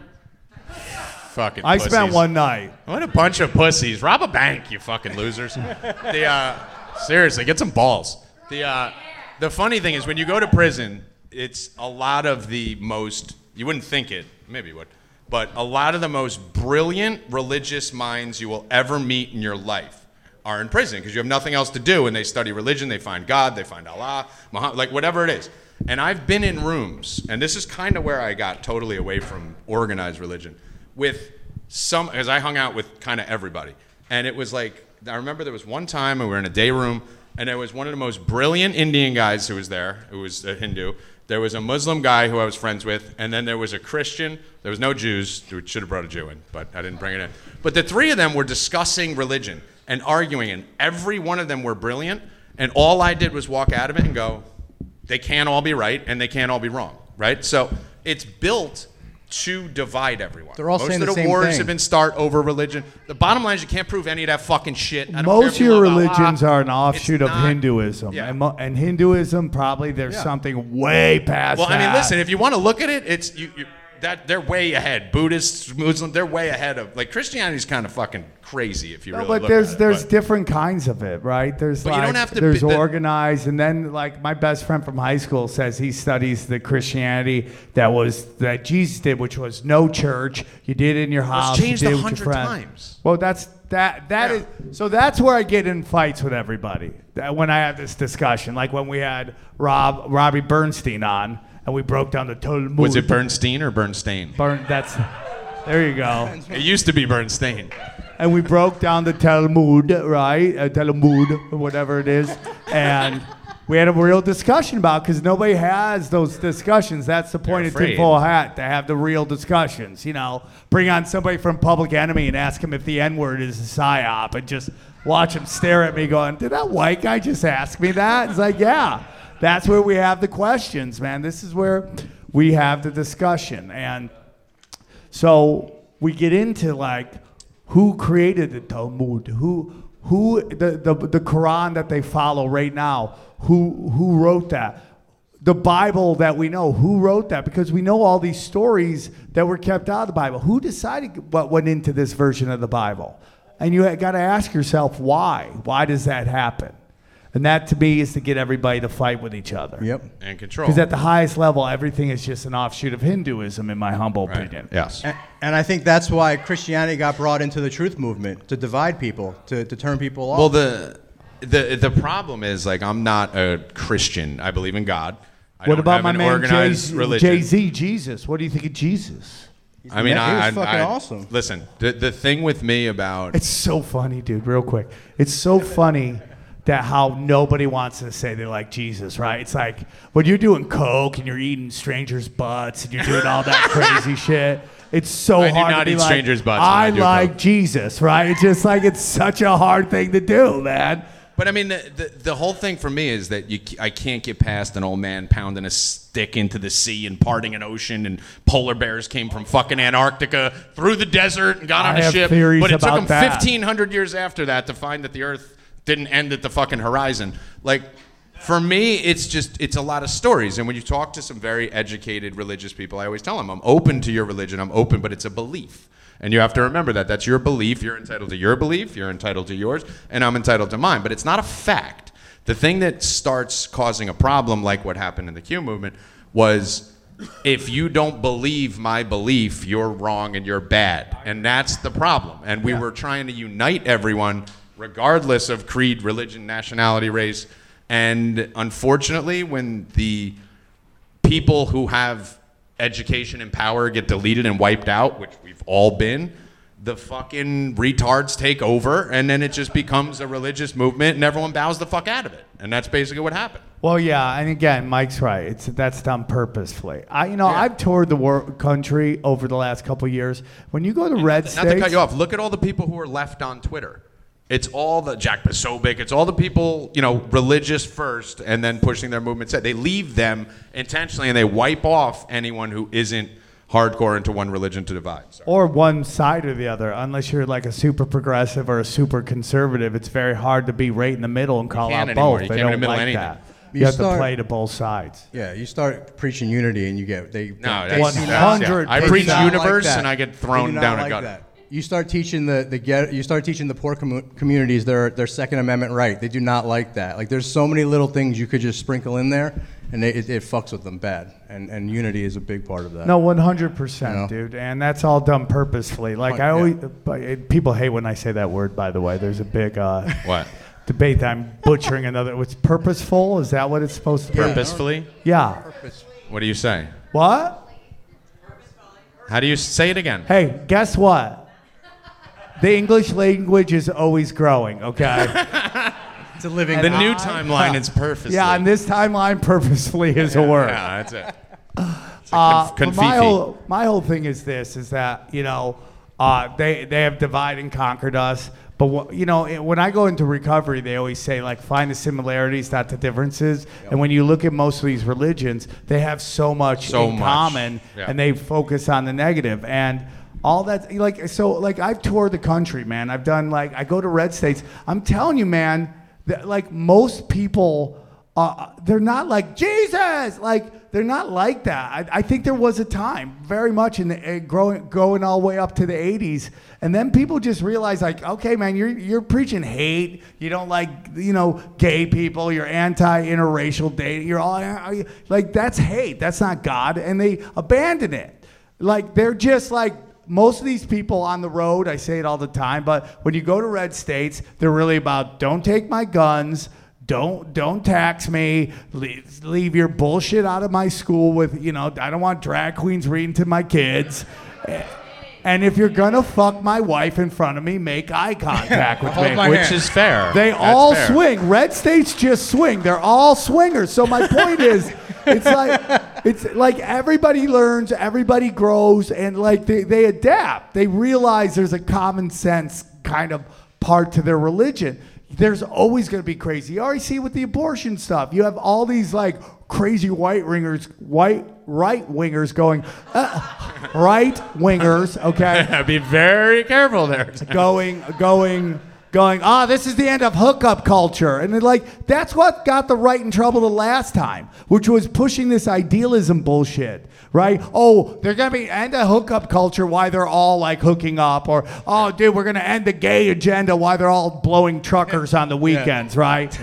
Fucking. I spent one night. What a bunch of pussies! Rob a bank, you fucking losers. the uh, seriously, get some balls. The uh, the funny thing is when you go to prison, it's a lot of the most. You wouldn't think it, maybe you would, but a lot of the most brilliant religious minds you will ever meet in your life are in prison because you have nothing else to do, and they study religion. They find God, they find Allah, Muhammad, like whatever it is. And I've been in rooms, and this is kind of where I got totally away from organized religion. with some because I hung out with kind of everybody, and it was like I remember there was one time we were in a day room, and there was one of the most brilliant Indian guys who was there, who was a Hindu. There was a Muslim guy who I was friends with, and then there was a Christian. There was no Jews. We should have brought a Jew in, but I didn't bring it in. But the three of them were discussing religion and arguing, and every one of them were brilliant. And all I did was walk out of it and go, they can't all be right and they can't all be wrong, right? So it's built to divide everyone. They're all Most saying of the the same wars thing. have been start over religion. The bottom line is you can't prove any of that fucking shit. I don't care Most of your religions are an It's offshoot of not- Hinduism, Yeah. and, mo- and Hinduism probably there's Yeah. something way past. Well, I mean, that. listen. If you want to look at it, it's you, you that they're way ahead. Buddhists, Muslims, they're way ahead of like Christianity's kind of fucking crazy if you No, really but look there's at it, there's but- different kinds of it, right? There's But you like don't have to there's be- the- organized, and then like my best friend from high school says he studies the Christianity that was that Jesus did, which was no church. You did it in your house. you changed did a it with your hundred times. Well, that's that that Yeah. is so that's where I get in fights with everybody. That when I have this discussion, like when we had Rob Robbie Bernstein on, and we broke down the Talmud. Was it Bernstein or Bernstein? Bern, that's there you go. It used to be Bernstein. and we broke down the Talmud, right? Uh, Talmud, whatever it is, and we had a real discussion about because nobody has those discussions. That's the point of tinfoil hat to have the real discussions. You know, bring on somebody from Public Enemy and ask him if the N word is a psyop, and just watch him stare at me, going, "Did that white guy just ask me that?" It's like, yeah, that's where we have the questions, man. This is where we have the discussion, and. So we get into like who created the Talmud, who who the, the the Quran that they follow right now, who who wrote that? The Bible that we know, who wrote that? Because we know all these stories that were kept out of the Bible. Who decided what went into this version of the Bible? And you got to ask yourself why. Why does that happen? And that to me is to get everybody to fight with each other. Yep. And control. Because at the highest level, everything is just an offshoot of Hinduism, in my humble Right. opinion. Yes. And, and I think that's why Christianity got brought into the truth movement to divide people, to, to turn people off. Well, the the the problem is like I'm not a Christian. I believe in God. I What don't about have my an man organized religion. Jay Z, Jesus? What do you think of Jesus? I mean, Yeah, I, was I, fucking I- awesome. Listen, the the thing with me about It's so funny, dude. Real quick, it's so funny that how nobody wants to say they like Jesus, right? It's like when you're doing coke and you're eating strangers' butts and you're doing all that crazy shit. It's so I do hard not to be eat like, strangers' butts when I I do like coke." Jesus, right? It's just like it's such a hard thing to do, man. But I mean, the, the, the whole thing for me is that you, c- I can't get past an old man pounding a stick into the sea and parting an ocean, and polar bears came from fucking Antarctica through the desert and got I on a have ship. theories But it took about them that. 1,500 years after that to find that the Earth didn't end at the fucking horizon. Like, for me, it's just it's a lot of stories. And when you talk to some very educated religious people, I always tell them, I'm open to your religion. I'm open, but it's a belief. And you have to remember that. That's your belief. You're entitled to your belief. You're entitled to yours. And I'm entitled to mine. But it's not a fact. The thing that starts causing a problem, like what happened in the Q movement, was if you don't believe my belief, you're wrong and you're bad. And that's the problem. And we were trying to unite everyone, regardless of creed, religion, nationality, race. And unfortunately, when the people who have education and power get deleted and wiped out, which we've all been, the fucking retards take over, and then it just becomes a religious movement, and everyone bows the fuck out of it. And that's basically what happened. Well, yeah, and again, Mike's right. It's that's done purposefully. I, you know, Yeah. I've toured the wor- country over the last couple years. When you go to red Not states, to cut you off, look at all the people who are left on Twitter. It's all the Jack Posobiec. It's all the people, you know, religious first, and then pushing their movements. They leave them intentionally, and they wipe off anyone who isn't hardcore into one religion to divide. Sorry. or one side or the other, unless you're like a super progressive or a super conservative, it's very hard to be right in the middle and call can't out anymore. both. You they can't be in don't the middle of like anything. that. You, You have start- to play to both sides. yeah, you start preaching unity and you get they. No, they that's, do that's, not- yeah. I preach do not like universe, and I get thrown not down a like gut. that. You start teaching the, the get you start teaching the poor commu- communities their their Second Amendment right. They do not like that. Like there's so many little things you could just sprinkle in there, and they, it, it fucks with them bad. And and unity is a big part of that. No, one hundred percent, You know? dude, and that's all done purposefully. Like I always, but it- people hate when I say that word. By the way, there's a big uh, What? debate that I'm butchering another. It's purposeful. Is that what it's supposed to be? Purposefully? Yeah. What do you say? What? How do you say it again? Hey, guess what? The English language is always growing, okay? It's a living. The new timeline is purposely. yeah, and this timeline, purposefully is a word. Yeah, that's it. It's Uh, conf- but my confifi. whole my whole thing is this: is that you know uh, they they have divided and conquered us. But wh- you know, it- when I go into recovery, they always say like find the similarities, not the differences. And when you look at most of these religions, they have so much So in much. common, Yeah. and they focus on the negative and. All that like so like I've toured the country, man. I've done like I go to red states. I'm telling you, man, that like most people uh, they're not like Jesus. Like they're not like that. I, I think there was a time, very much in the uh, growing, going all the way up to the '80s, and then people just realized, like, okay, man, you're you're preaching hate. You don't like, you know, gay people. You're anti-interracial dating. You're all like, that's hate. That's not God, and they abandon it. Like they're just like most of these people on the road, I say it all the time, but when you go to red states, they're really about don't take my guns, don't don't tax me, leave, leave your bullshit out of my school with, you know, I don't want drag queens reading to my kids. And if you're gonna fuck my wife in front of me, make eye contact with me. Which hand. is fair. They That's all fair. swing. Red states just swing. They're all swingers. So my point is, it's like it's like everybody learns, everybody grows, and like they, they adapt. They realize there's a common sense kind of part to their religion. There's always going to be crazy. You already see with the abortion stuff. You have all these like crazy white ringers, white right wingers going, uh, right wingers. Okay Be very careful there. going, going, going, ah, this is the end of hookup culture. And like, that's what got the right in trouble the last time, which was pushing this idealism bullshit, right? Oh, they're going to be end of hookup culture why they're all like hooking up, or, oh, dude, we're going to end the gay agenda why they're all blowing truckers on the weekends, right?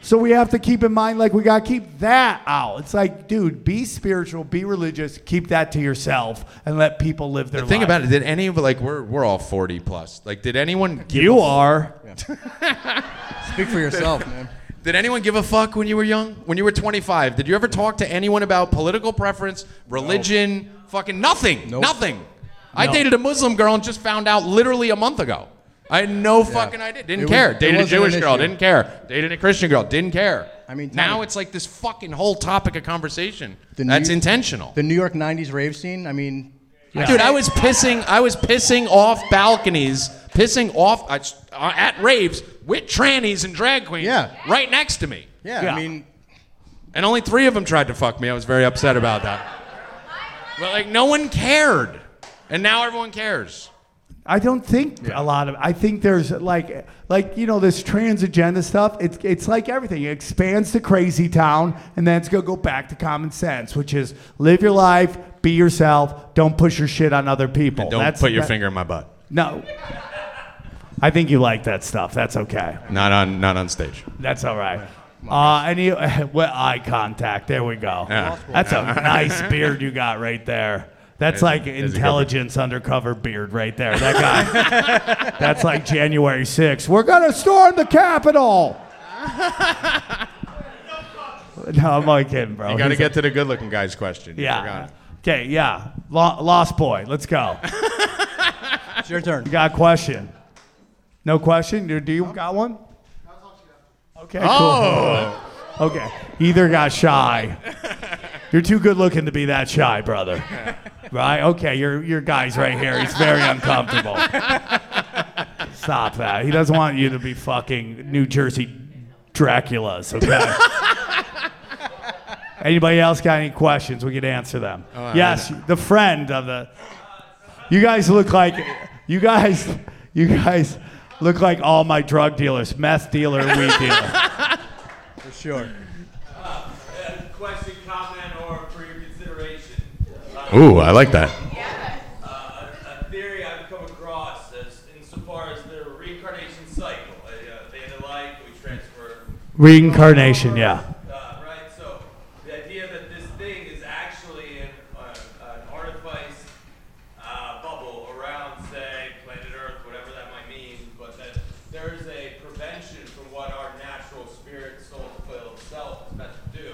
So we have to keep in mind, like, we got to keep that out. It's like, dude, be spiritual, be religious, keep that to yourself, and let people live their The thing life. about it, did any of like we're we're all 40 plus. Like, did anyone give You a- are. Speak for yourself, man. Did anyone give a fuck when you were young? When you were 25? Did you ever talk to anyone about political preference, religion, fucking nothing? Nope. Nothing. I dated a Muslim girl and just found out literally a month ago. I had no fucking idea. Didn't It was- care. it Dated a wasn't an Jewish girl. issue. Didn't care. Dated a Christian girl. Didn't care. I mean, now Tommy- it's like this fucking whole topic of conversation. The That's New- intentional. The New York '90s rave scene. I mean, Dude, I was pissing. I was pissing off balconies, pissing off uh, uh, at raves with trannies and drag queens. Yeah. right next to me. yeah, Yeah. I mean, And only three of them tried to fuck me. I was very upset about that. But like, no one cared, and now everyone cares. I don't think a lot of. I think there's like, like you know, this trans agenda stuff. It's it's like everything. It expands to crazy town, and then it's gonna go back to common sense, which is live your life, be yourself, don't push your shit on other people. Don't That's- put your that- finger in my butt. No. I think you like that stuff. That's okay. Not on, not on stage. That's all right. Uh, any well, eye contact. There we go. Yeah. That's a nice beard you got right there. That's Is- like is it good? intelligence undercover beard right there. That guy. That's like January 6th. We're gonna storm the Capitol. no, I'm only kidding, bro. You got to He's- get to the good-looking guy's question. Yeah. Okay. Yeah. Lo- lost boy. Let's go. it's your turn. You got a question? No question? Do, do you got one? Okay, cool. Oh, Okay. Either got shy. You're too good looking to be that shy, brother. Right? Okay, your your guy's right here. He's very uncomfortable. Stop that. He doesn't want you to be fucking New Jersey Draculas, okay? Anybody else got any questions? We could answer them. yes, the friend of the You guys look like you guys you guys look like all my drug dealers, meth dealer, weed dealer. For sure. Question, comment, or for your consideration. Ooh, I like that. Uh, a, a theory I've come across as insofar as the reincarnation cycle. Uh, the end of life, we transfer. Reincarnation, yeah. Uh, right. So the idea that this thing is actually an, uh, an artifice uh, bubble around, say, planet Earth, whatever that might mean, but that there is a prevention from what our natural spirit, soul, fulfilled self is meant to do,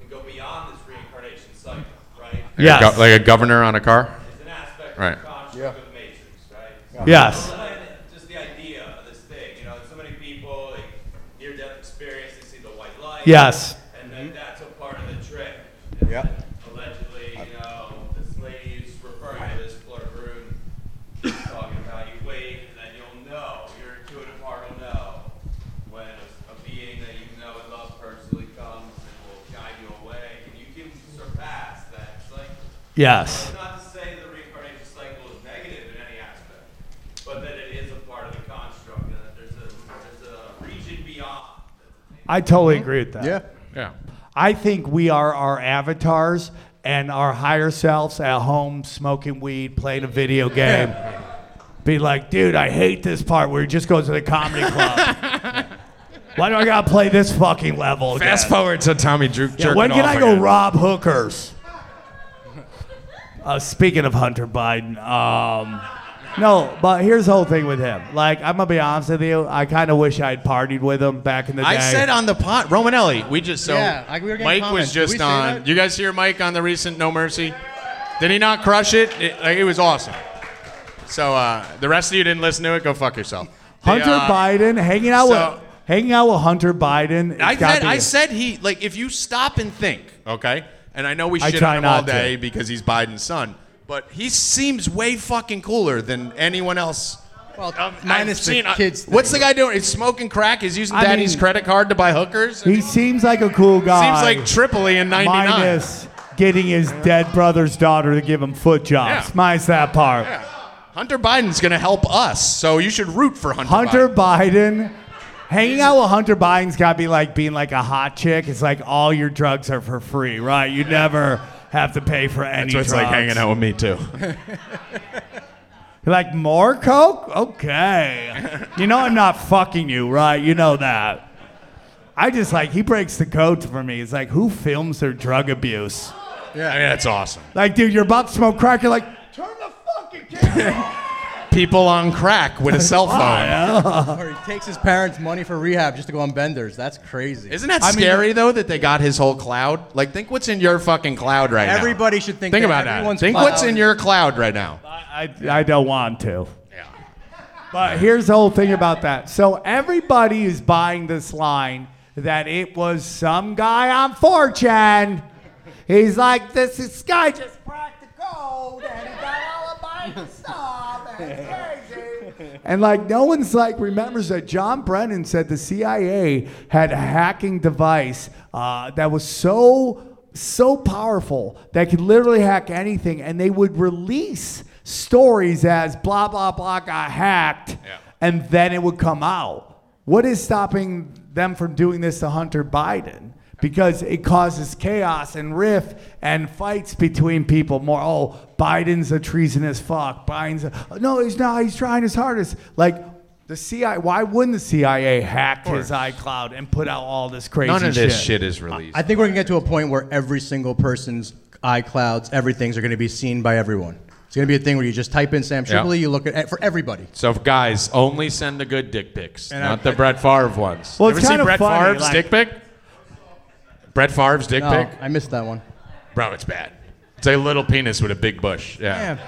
and go beyond this reincarnation cycle. Right. Like, Yes. a, go- like a governor on a car. It's an aspect Right. of the construct of the Matrix, right? Yes. So then, Just the idea of this thing, you know, so many people, like, near-death experience, they see the white light. Yes. And then that's a part of the trick. Yep. Allegedly, you know, this lady is referring to this Fleur Brune, talking about you wait, and then you'll know, your intuitive heart will know when a, a being that you know and love personally comes and will guide you away, and you can surpass that cycle. Yes. It's not to say the reincarnation cycle is negative in any aspect, but that it is a part of the construct, and that there's a, there's a region beyond. I totally mm-hmm. agree with that. Yeah. Yeah. I think we are our avatars and our higher selves at home smoking weed, playing a video game. Be like, dude, I hate this part where he just goes to the comedy club. Why do I gotta play this fucking level? Again? Fast forward to Tommy Drew. Yeah, when can I go rob hookers? Uh, speaking of Hunter Biden, um, no, but here's the whole thing with him. Like, I'm gonna be honest with you, I kind of wish I'd partied with him back in the day. I said on the pot, Romanelli. We just so Yeah, like, we were getting Mike comments. was Did just say on. that? You guys hear Mike on the recent No Mercy? Did he not crush it? It, like, it was awesome. So uh, the rest of you didn't listen to it. Go fuck yourself. The, Hunter uh, Biden hanging out so- with hanging out with Hunter Biden. it's I gotta said, be I a- said he like if you stop and think, okay, and I know we I shit try on him all not to. day because he's Biden's son, but he seems way fucking cooler than anyone else. Well, I've minus the seen. uh, kids. what's the guy doing? He's smoking crack. He's using I daddy's mean- credit card to buy hookers. he seems like a cool guy. Seems like Tripoli in '99. minus getting his dead brother's daughter to give him foot jobs. Yeah. Minus that part. Yeah. Hunter Biden's gonna help us, so you should root for Hunter. Hunter Biden. Hanging out with Hunter Biden's got to be like being like a hot chick. It's like all your drugs are for free, right? You never have to pay for any That's what it's drugs. like hanging out with me too. You're like, more coke? Okay. you know I'm not fucking you, right? You know that. I just like, he breaks the code for me. It's like, who films their drug abuse? I mean, that's awesome. Like, dude, you're about to smoke crack. You're like, turn the fucking camera. People on crack with a cell phone. Or he takes his parents' money for rehab just to go on benders. That's crazy. Isn't that I mean- scary though that they got his whole cloud? Like, think what's in your fucking cloud right now. Everybody should think. Think that about that. everyone's Think cloud what's in your cloud right now. I, I don't want to. Yeah. But here's the whole thing about that. So everybody is buying this line that it was some guy on 4chan. He's like, this, this guy just cracked the code and he got all the Biden stuff and it's crazy. And like no one's like remembers that John Brennan said the CIA had a hacking device uh, that was so so powerful that could literally hack anything, and they would release stories as blah blah blah got hacked, and then it would come out. What is stopping them from doing this to Hunter Biden? Because it causes chaos and rift and fights between people. More, oh, Biden's a treasonous fuck. Biden's a, no, he's not. He's trying his hardest. Like the CIA. Why wouldn't the CIA hack his iCloud and put out all this crazy None of this shit? shit is released. I think we're gonna get to a point where every single person's iClouds, everything's are gonna be seen by everyone. It's gonna be a thing where you just type in Sam Yeah. Tripoli, you look at eh, for everybody. so guys, only send the good dick pics, And not I- the Brett Favre ones. Well, Ever see kinda Brett funny, Favre's like- dick pic? Brett Favre's dick No, pic? I missed that one. Bro, it's bad. It's a little penis with a big bush. Yeah. Yeah.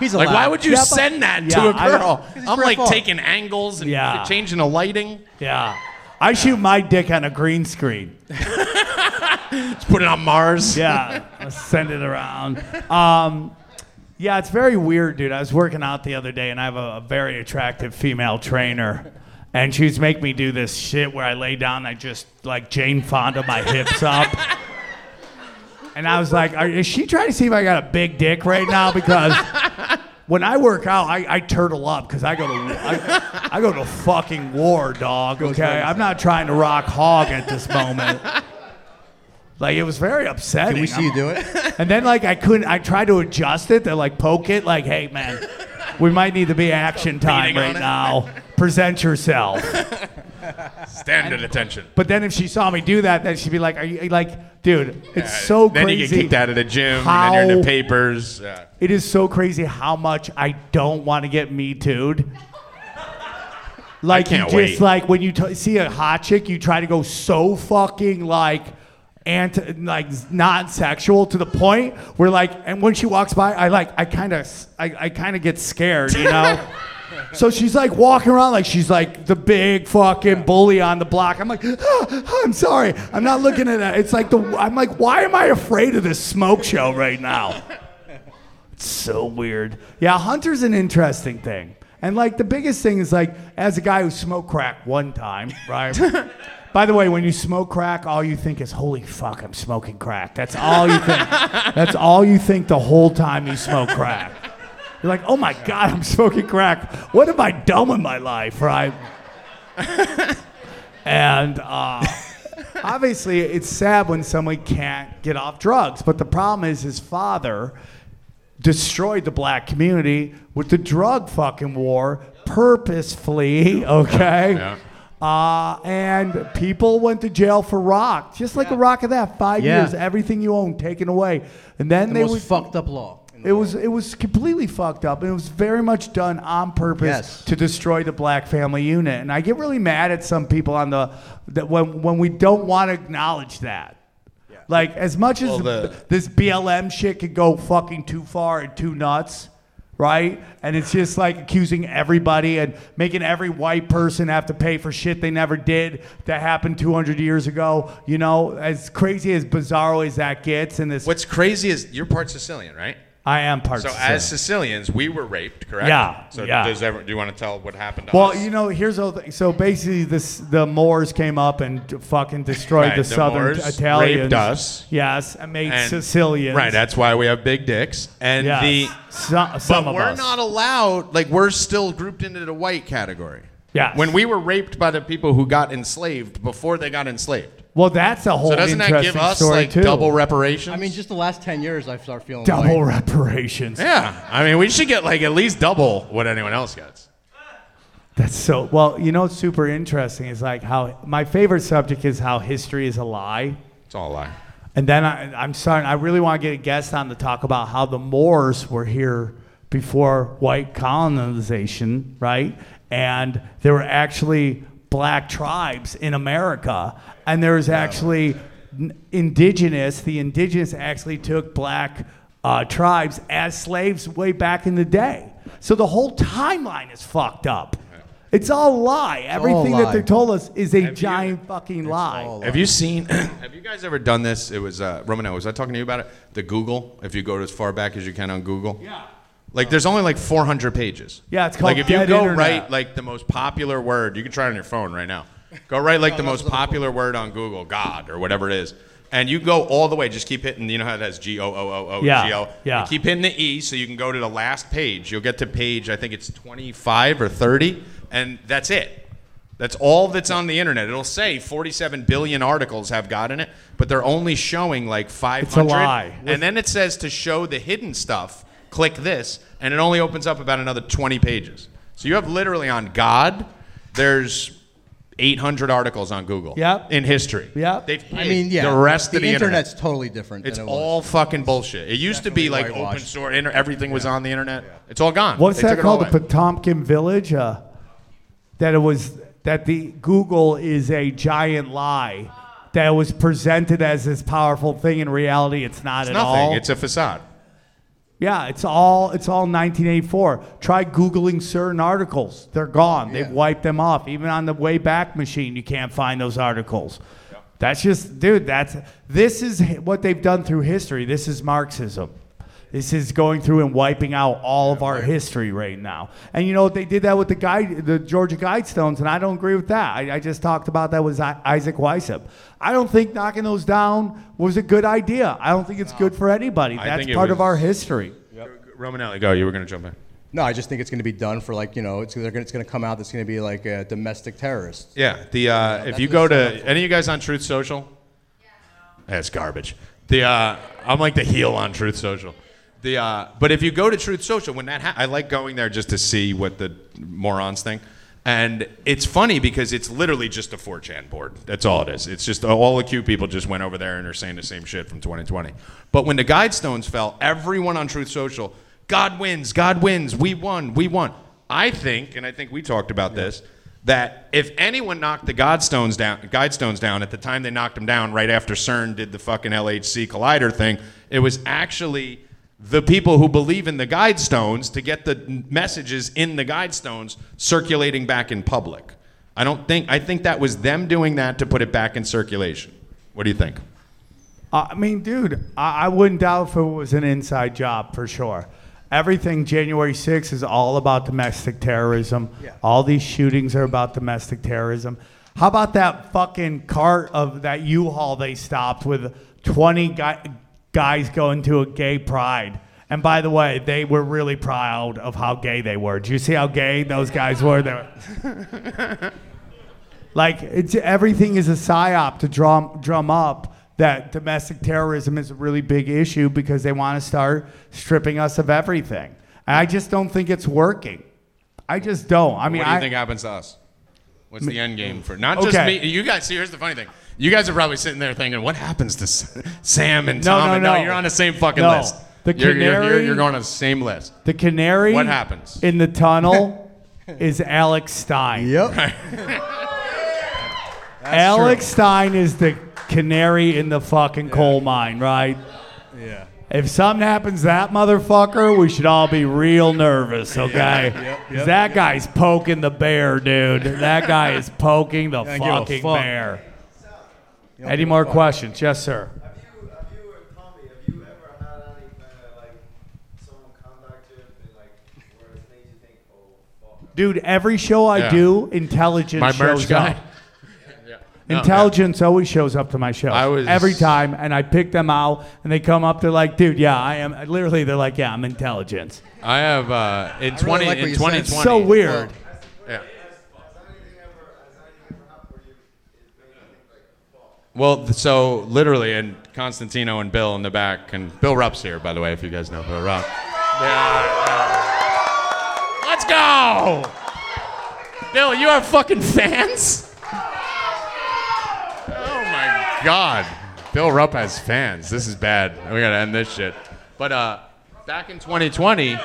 He's Like, why would you Yeah, but- send that Yeah, to a I- girl? 'Cause he's I'm Brett like Favre. taking angles and Yeah. changing the lighting. Yeah. I shoot my dick on a green screen. Let's put it on Mars. Yeah, I'll send it around. Um, yeah, it's very weird, dude. I was working out the other day, and I have a, a very attractive female trainer, and she was making me do this shit where I lay down, and I just like Jane Fonda my hips up. And I was like, Are, is she trying to see if I got a big dick right now? Because when I work out, I, I turtle up because I go to I, I go to fucking war, dog. Okay, I'm not trying to rock hog at this moment. Like it was very upsetting. Can we see you do it? And then like I couldn't. I tried to adjust it to like poke it. Like, hey man, we might need to be action time Beating on right it. now. Present yourself. Stand at attention. But then if she saw me do that, then she'd be like, "Are you like, dude? It's so then crazy." you get kicked out of the gym, and then you're in how- the papers. Yeah. It is so crazy how much I don't want to get me too'd. Like can't you just wait. like when you t- see a hot chick, you try to go so fucking like and like non-sexual to the point where like, and when she walks by, I like, I kind of, I, I kind of get scared, you know. So she's like walking around like she's like the big fucking bully on the block. I'm like, "Ah, I'm sorry. I'm not looking at that. It's like the I'm like, why am I afraid of this smoke show right now? It's so weird. Yeah, Hunter's an interesting thing. And like the biggest thing is like as a guy who smoked crack one time, right? By the way, when you smoke crack, all you think is, "Holy fuck, I'm smoking crack." That's all you think. That's all you think the whole time you smoke crack. You're like, "Oh my god, I'm smoking crack. What have I done with my life?" Right? and uh, obviously, it's sad when somebody can't get off drugs. But the problem is, his father destroyed the black community with the drug fucking war purposefully, okay? Yeah. Uh, and people went to jail for rock, just like a rock of that. Five Yeah. years, everything you own taken away, and then The they most would. fucked up law. In the It was it was completely fucked up, and it was very much done on purpose Yes. to destroy the black family unit. And I get really mad at some people on the that when when we don't want to acknowledge that. Like as much as Well, the- this BLM shit could go fucking too far and too nuts, right? And it's just like accusing everybody and making every white person have to pay for shit they never did that happened 200 years ago. You know, as crazy as bizarro as that gets, and this What's crazy is you're part Sicilian, right? I am part. So Sicilian. as Sicilians, we were raped, correct? Yeah, So yeah. does ever, do you want to tell what happened to Well, us? you know, here's the thing. So basically, this the Moors came up and fucking destroyed Right, the, the southern Moors Italians. raped us. Yes, and made And- Sicilians. Right, that's why we have big dicks. And yes. the some, some but of we're us. not allowed. Like we're still grouped into the white category. Yes. When we were raped by the people who got enslaved before they got enslaved. Well, that's a whole So doesn't that interesting give us story like too. double reparations? I mean, just the last ten years, I start feeling double white. reparations. yeah. I mean, we should get like at least double what anyone else gets. That's so. Well, you know what's super interesting is like how my favorite subject is how history is a lie. It's all a lie. And then I, I'm starting. I really want to get a guest on to talk about how the Moors were here before white colonization, right? And there were actually black tribes in America, and there was actually indigenous. The indigenous actually took black uh, tribes as slaves way back in the day. So the whole timeline is fucked up. It's all a lie. Everything that lie. they told us is a giant fucking lie. all Have you seen? have you guys ever done this? It was uh, Romano. Was I talking to you about it? The Google. If you go as far back as you can on Google. Yeah. Like there's only like 400 pages. Yeah, it's called Like if you Dead go Internet. write like the most popular word, you can try it on your phone right now. Go write like the most popular word on Google, God or whatever it is, and you go all the way. Just keep hitting. You know how it has G O O O O Yeah, G O. yeah. You keep hitting the E so you can go to the last page. You'll get to page I think it's 25 or 30, and that's it. That's all that's on the internet. It'll say 47 billion articles have got in it, but they're only showing like 500. lie. And then it says to show the hidden stuff, click this, and it only opens up about another 20 pages. So you have literally on God, there's 800 articles on Google. Yep. In history. Yep. They've I mean, yeah. the rest the of the internet's internet. totally different. It's than it was. all fucking bullshit. It used to be like open source, inter- everything was on the internet. It's all gone. What's They that took it all called? The away. Potemkin Village? Uh, that it was that the Google is a giant lie. That was presented as this powerful thing. In reality, it's not It's at nothing. all. It's a facade. Yeah, it's all it's all 1984. Try googling certain articles; they're gone. They've wiped them off. Even on the Wayback Machine, you can't find those articles. That's just, dude. That's this is what they've done through history. This is Marxism. This is going through and wiping out all of our history right now. And you know what? They did that with the guide, the Georgia Guidestones, and I don't agree with that. I, I just talked about that with Isaac Weishaupt. I don't think knocking those down was a good idea. I don't think it's good for anybody. I That's think it part of was- our history. Romanelli, go. You were going to jump in. No, I just think it's going to be done for like you know, it's they're gonna, it's going to come out. That's going to be like a domestic terrorist. Yeah, the uh, if you go to set up for. any of you guys on Truth Social, that's garbage. The uh, I'm like the heel on Truth Social. The uh, but if you go to Truth Social, when that ha- I like going there just to see what the morons think, and it's funny because it's literally just a 4chan board. That's all it is. It's just all the cute people just went over there and are saying the same shit from 2020. But when the Guidestones fell, everyone on Truth Social, God wins, God wins, we won, we won. I think, and I think we talked about this. that if anyone knocked the Godstones down, Guidestones down at the time they knocked them down, right after CERN did the fucking LHC collider thing, it was actually the people who believe in the Guidestones to get the messages in the Guidestones circulating back in public. I don't think I think that was them doing that to put it back in circulation. What do you think? Uh, I mean, dude, I, I wouldn't doubt if it was an inside job for sure. Everything January 6th is all about domestic terrorism. Yeah. All these shootings are about domestic terrorism. How about that fucking cart of that U-Haul they stopped with 20 guy, guys going to a gay pride? And by the way, they were really proud of how gay they were. Do you see how gay those guys were? Were like it's everything is a psyop to drum drum up that domestic terrorism is a really big issue because they want to start stripping us of everything. And I just don't think it's working. I just don't. I mean, what do you I, think happens to us? What's the end game for not just me? You guys. See, here's the funny thing. You guys are probably sitting there thinking, "What happens to Sam and No, Tom?" no, and no, no. you're on the same fucking No. list. The you're, you're- you're, canary- you're going on the same list. the canary What happens? in the tunnel is Alex Stein. Yep. Alex Stein is the canary in the fucking coal mine, right? Yeah. If something happens to that motherfucker, we should all be real nervous, okay? 'Cause that guy's poking the bear, dude. That guy is poking the Don't give a fucking fuck. bear. Any more questions? Yes, sir. Have you, have you, Tommy, have you ever had any kind of like someone contact you and like where it makes you think, oh fuck? Dude, every show I Yeah. do, intelligence My merch shows guy. up. No, Intelligence always shows up to my show. I was- every time, and I pick them out, and they come up. They're like, "Dude, yeah, I am." Literally, they're like, "Yeah, I'm intelligence." I have uh, in really 20 like what in you said. 2020. So weird. Yeah. Has anything ever, has anything ever happened where you, it made you think like, fuck? Well, so literally, and Constantino and Bill in the back, and Bill Rupp's here, by the way, if you guys know Bill Rupp. Yeah, Let's go! Bill, you have fucking fans? Oh my god. Bill Rupp has fans. This is bad. We gotta end this shit. But uh, back in 2020,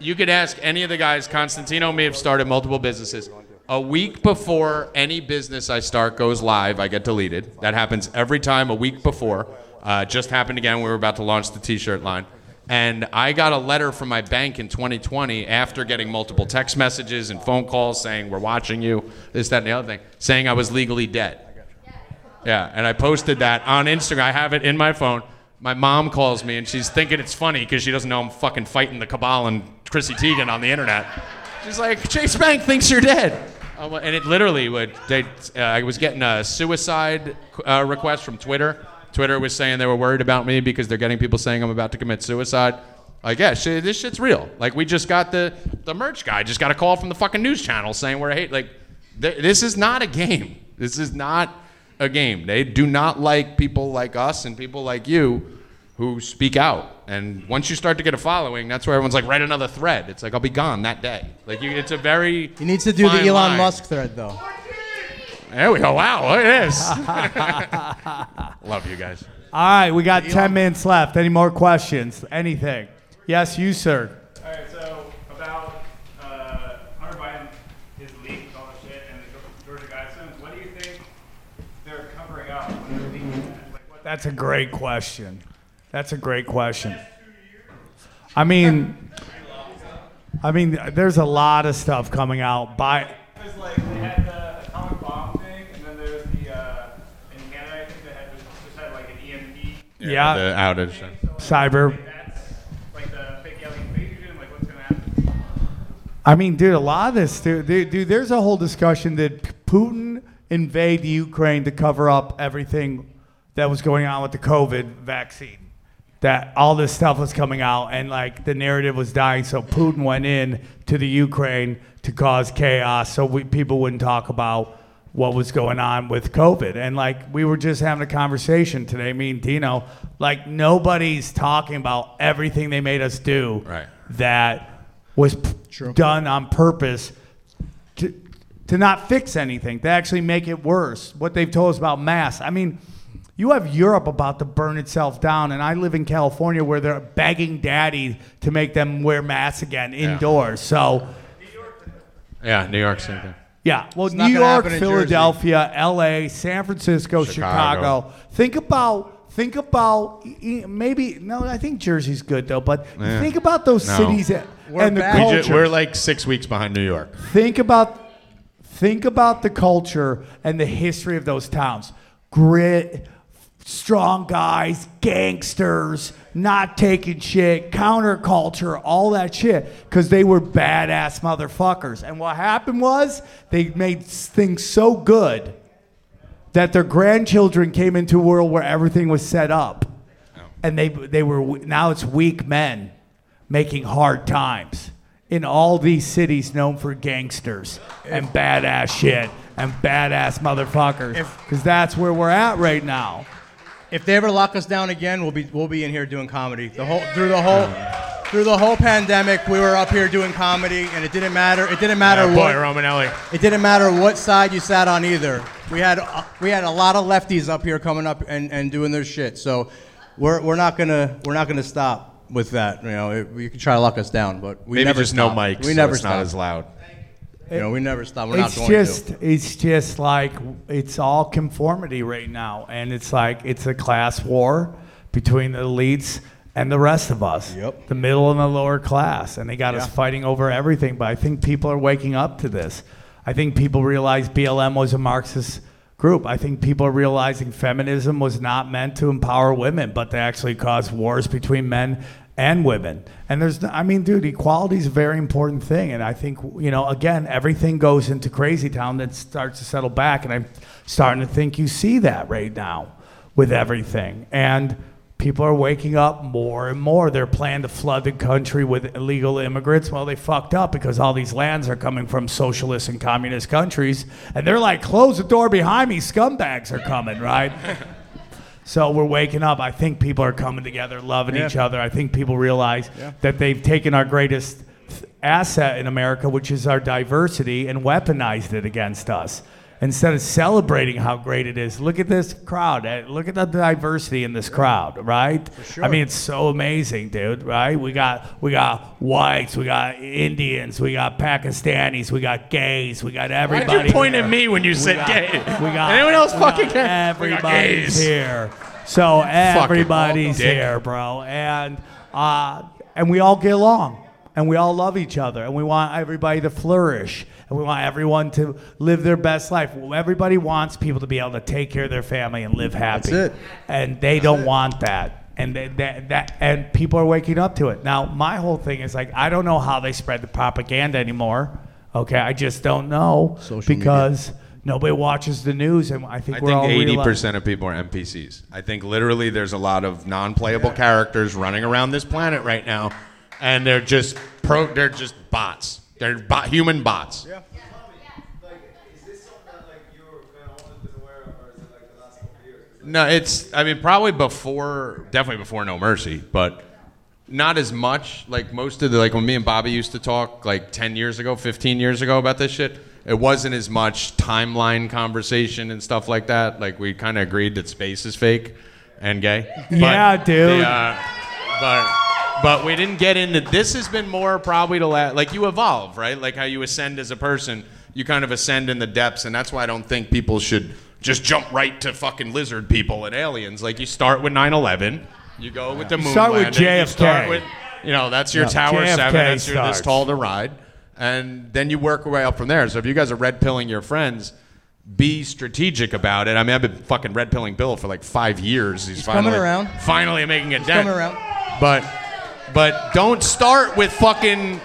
you could ask any of the guys. Constantino may have started multiple businesses. A week before any business I start goes live, I get deleted. That happens every time. A week before. Uh, just happened again. We were about to launch the T-shirt line. And I got a letter from my bank in 2020 after getting multiple text messages and phone calls saying, We're watching you, this, that, and the other thing, saying I was legally dead. Yeah, and I posted that on Instagram. I have it in my phone. My mom calls me and she's thinking it's funny because she doesn't know I'm fucking fighting the cabal and Chrissy Teigen on the internet. She's like, Chase Bank thinks you're dead. I'm and it literally would. They, uh, I was getting a suicide uh, request from Twitter. Twitter was saying they were worried about me because they're getting people saying I'm about to commit suicide. Like, yeah, shit, this shit's real. Like, we just got the the merch guy just got a call from the fucking news channel saying we're hate. Like, th- this is not a game. This is not a game. They do not like people like us and people like you who speak out. And once you start to get a following, that's where everyone's like, write another thread. It's like I'll be gone that day. Like, you, it's a very He needs to do the Elon line. Musk thread though. There we go. Wow, look at this. Love you guys. All right, we got ten minutes left. Any more questions? Anything? Yes, you, sir. All right, so about uh, Hunter Biden, his leak and all that shit, and the Georgia Guidestones, what do you think they're covering up when they're leaking that? Like, what, That's a great question. That's a great question. I mean, I mean, there's a lot of stuff coming out by. because like they had the atomic bomb thing, and then there's the uh, in Canada, I think they had just, just had like an EMP. Yeah, The outage. cyber. That's like the fake alien invasion. Like, what's gonna happen? I mean, dude, a lot of this, dude, dude, dude there's a whole discussion that Putin invade the Ukraine to cover up everything that was going on with the COVID vaccine. That all this stuff was coming out, and like the narrative was dying. So Putin went in to the Ukraine to cause chaos, so we, people wouldn't talk about what was going on with COVID. And like we were just having a conversation today, me and Dino. Like nobody's talking about everything they made us do Right. that was p- done on purpose to, to not fix anything, to actually make it worse. What they've told us about masks. I mean, you have Europe about to burn itself down, and I live in California where they're begging daddy to make them wear masks again indoors. So, Yeah, New York, same thing. Yeah, well, It's not New gonna York, happen in Philadelphia, L.A., San Francisco, Chicago. Chicago. Think about, think about e- maybe no. I think Jersey's good though, but Yeah. think about those No. cities and, We're and the back. We culture. ju- we're like six weeks behind New York. think about, think about the culture and the history of those towns. Grit, strong guys, gangsters, not taking shit, counterculture, all that shit, because they were badass motherfuckers. And what happened was they made things so good that their grandchildren came into a world where everything was set up, oh. and they they were now it's weak men making hard times in all these cities known for gangsters and badass shit and badass motherfuckers, because that's where we're at right now. If they ever lock us down again, we'll be we'll be in here doing comedy. The whole through the whole through the whole pandemic, we were up here doing comedy, and it didn't matter. It didn't matter Yeah, boy, what Romanelli. it didn't matter what side you sat on either. We had uh, we had a lot of lefties up here coming up and, and doing their shit. So we're, we're not gonna we're not gonna stop with that. You know, it, you can try to lock us down, but we Maybe never just stop. no mics. We so never it's stop. not as loud. You know, we never stop. We're not it's going just to. it's just like it's all conformity right now. And it's like it's a class war between the elites and the rest of us. Yep. the middle and the lower class. And they got us fighting over everything. But i think people are waking up to this. I think people realize blm was a marxist group. I think people are realizing feminism was not meant to empower women but to actually cause wars between men and women. And there's, I mean, dude, equality is a very important thing. And I think, you know, again, everything goes into crazy town that starts to settle back. And I'm starting to think you see that right now with everything. And people are waking up more and more. They're planning to flood the country with illegal immigrants. Well, they fucked up because all these lands are coming from socialist and communist countries. And they're like, close the door behind me, scumbags are coming, right? So we're waking up. I think people are coming together, loving Yeah. each other. I think people realize that they've taken our greatest asset in America, which is our diversity, and weaponized it against us. Instead of celebrating how great it is, look at this crowd. eh, Look at the diversity in this crowd, right? Sure. I mean, it's so amazing, dude. Right? We got we got whites, we got Indians, we got Pakistanis, we got gays, we got everybody. Why'd you point here. at me when you We said got- gay? We got Anyone else fucking got care? We got Everybody's here. So everybody's here, bro, and uh, and we all get along, and we all love each other, and we want everybody to flourish, and we want everyone to live their best life. Everybody wants people to be able to take care of their family and live happy. That's it. And they don't want that. And that, that, that and people are waking up to it. Now, my whole thing is like I don't know how they spread the propaganda anymore. Okay, I just don't know Social media. because nobody watches the news, and I think I we're think all eighty percent of people are NPCs. I think literally there's a lot of non-playable characters running around this planet right now, and they're just pro. They're just bots. They're bot, human bots. Yeah. Like, is this something that like you're kind of always been aware of, or is it like the last couple of years? No, it's. I mean, probably before, definitely before No Mercy, but not as much. Like most of the, like when me and Bobby used to talk, like ten years ago, fifteen years ago about this shit. It wasn't as much timeline conversation and stuff like that. Like we kind of agreed that space is fake and gay. But Yeah, dude. the, uh, but but we didn't get into. This has been more probably to la- like you evolve, right? Like how you ascend as a person. You kind of ascend in the depths, and that's why I don't think people should just jump right to fucking lizard people and aliens. Like you start with 9/11, you go with the moon Start with landing, you start JFK. with, you know, that's your No, Tower JFK Seven. That's your this tall to ride, and then you work your way up from there. So if you guys are red pilling your friends. Be strategic about it. I mean, I've been fucking red pilling Bill for like five years. He's, coming finally around. Finally making a dent. coming around. But but don't start with fucking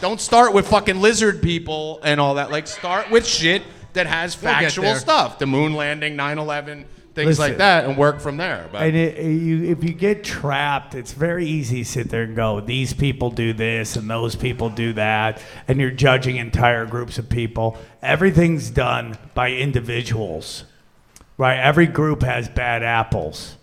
don't start with fucking lizard people and all that. Like start with shit that has We'll get factual there. stuff. The moon landing, 9/11, things Listen. like that and work from there. But And it, you, if you get trapped, it's very easy to sit there and go, these people do this and those people do that, and you're judging entire groups of people. Everything's done by individuals, right? Every group has bad apples.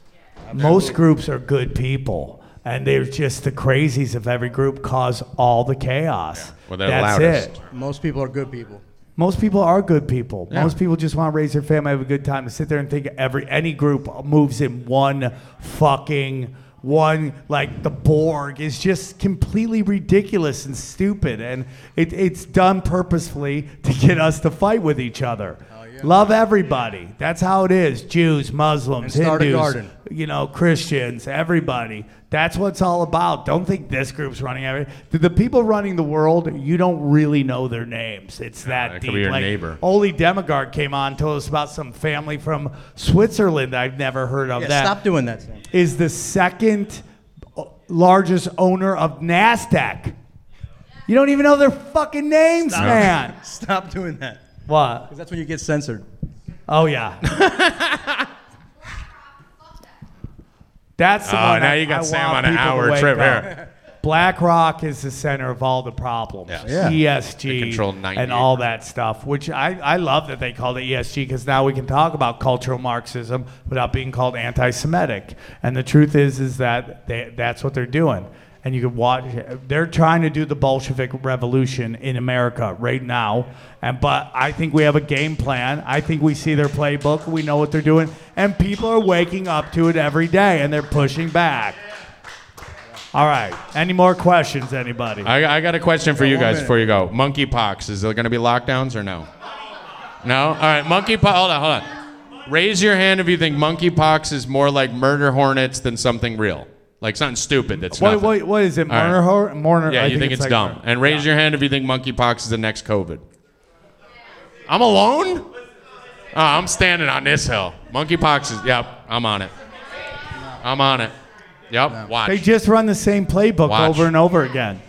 Most groups are good people, and they're just the crazies of every group cause all the chaos. Well, they're That's loudest. it. Most people are good people. Most people are good people. Yeah. Most people just want to raise their family, have a good time. To sit there and think every any group moves in one fucking one like the Borg is just completely ridiculous and stupid, and it, it's done purposefully to get us to fight with each other. Love everybody. That's how it is. Jews, Muslims, And start a Hindus, garden. you know, Christians, everybody. That's what it's all about. Don't think this group's running everything. The, the people running the world, you don't really know their names. It's that that deep. could be your like, neighbor. Ole Dammegard came on, told us about some family from Switzerland I've never heard of. Yeah, that stop doing that, Sam. is the second uh, largest owner of NASDAQ. You don't even know their fucking names, man. Stop doing that. What? Because that's when you get censored. Oh, yeah. That's the Oh, one now I- you got I Sam want on an people to hour trip up. here. BlackRock is the center of all the problems. Yes. Yeah. ESG control and all that stuff, which I, I love that they called it ESG because now we can talk about cultural Marxism without being called anti-Semitic. And the truth is, is that they, that's what they're doing. And you can watch. They're trying to do the Bolshevik revolution in America right now. And but I think we have a game plan. I think we see their playbook. We know what they're doing, and people are waking up to it every day, and they're pushing back. All right. Any more questions, anybody? I, I got a question for you guys minute. before you go. Monkeypox, is there going to be lockdowns or no? No? All right, monkeypox. Hold on, hold on. Raise your hand if you think monkeypox is more like murder hornets than something real. Like something stupid that's What, nothing. what, what is it? All right. Mourner? Hor- Mourner? Yeah, I you think, it's, like dumb. And raise your hand if you think monkeypox is the next COVID. I'm alone? Oh, I'm standing on this hill. Monkeypox is, yep, I'm on it. I'm on it. Yep, watch. They just run the same playbook Watch. over and over again.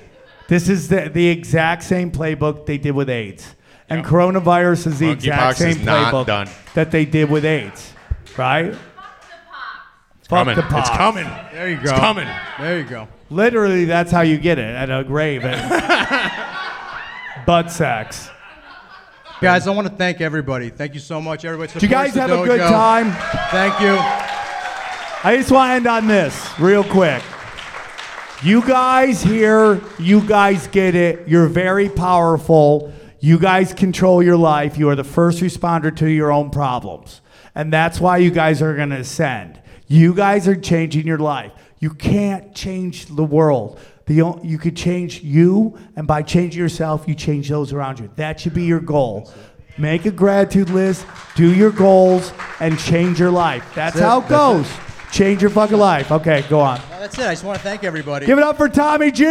This is the, the exact same playbook they did with AIDS. And coronavirus is the Monkeypox exact same is not playbook done. that they did with AIDS. Right? Fuck coming. the pox. It's coming. There you go. It's coming. There you go. Literally, that's how you get it at a grave. Butt sex. Guys, I want to thank everybody. Thank you so much, everybody. Did you guys have the a good dojo. time? Thank you. I just want to end on this real quick. You guys here, you guys get it. You're very powerful. You guys control your life. You are the first responder to your own problems. And that's why you guys are going to ascend. You guys are changing your life. You can't change the world. The, o- you could change you, and by changing yourself, you change those around you. That should be your goal. Make a gratitude list, do your goals, and change your life. That's, That's how it That's goes. Change your fucking life. Okay, go on. No, that's it. I just want to thank everybody. Give it up for Tommy G. Do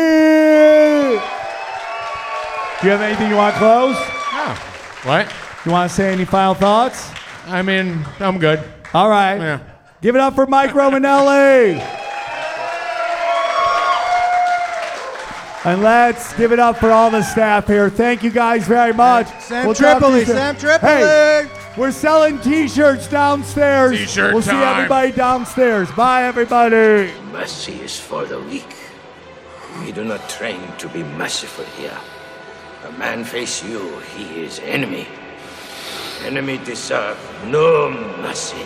you have anything you want to close? No. What? You want to say any final thoughts? I mean, I'm good. All right. Yeah. Give it up for Mike Romanelli. And let's give it up for all the staff here. Thank you guys very much. Sam We'll talk to you Tripoli. Sam Tripoli. Hey, we're selling T-shirts downstairs. T-shirt We'll see everybody downstairs. Bye, everybody. Mercy is for the weak. We do not train to be merciful here. A man face you, he is enemy. Enemy deserve no mercy.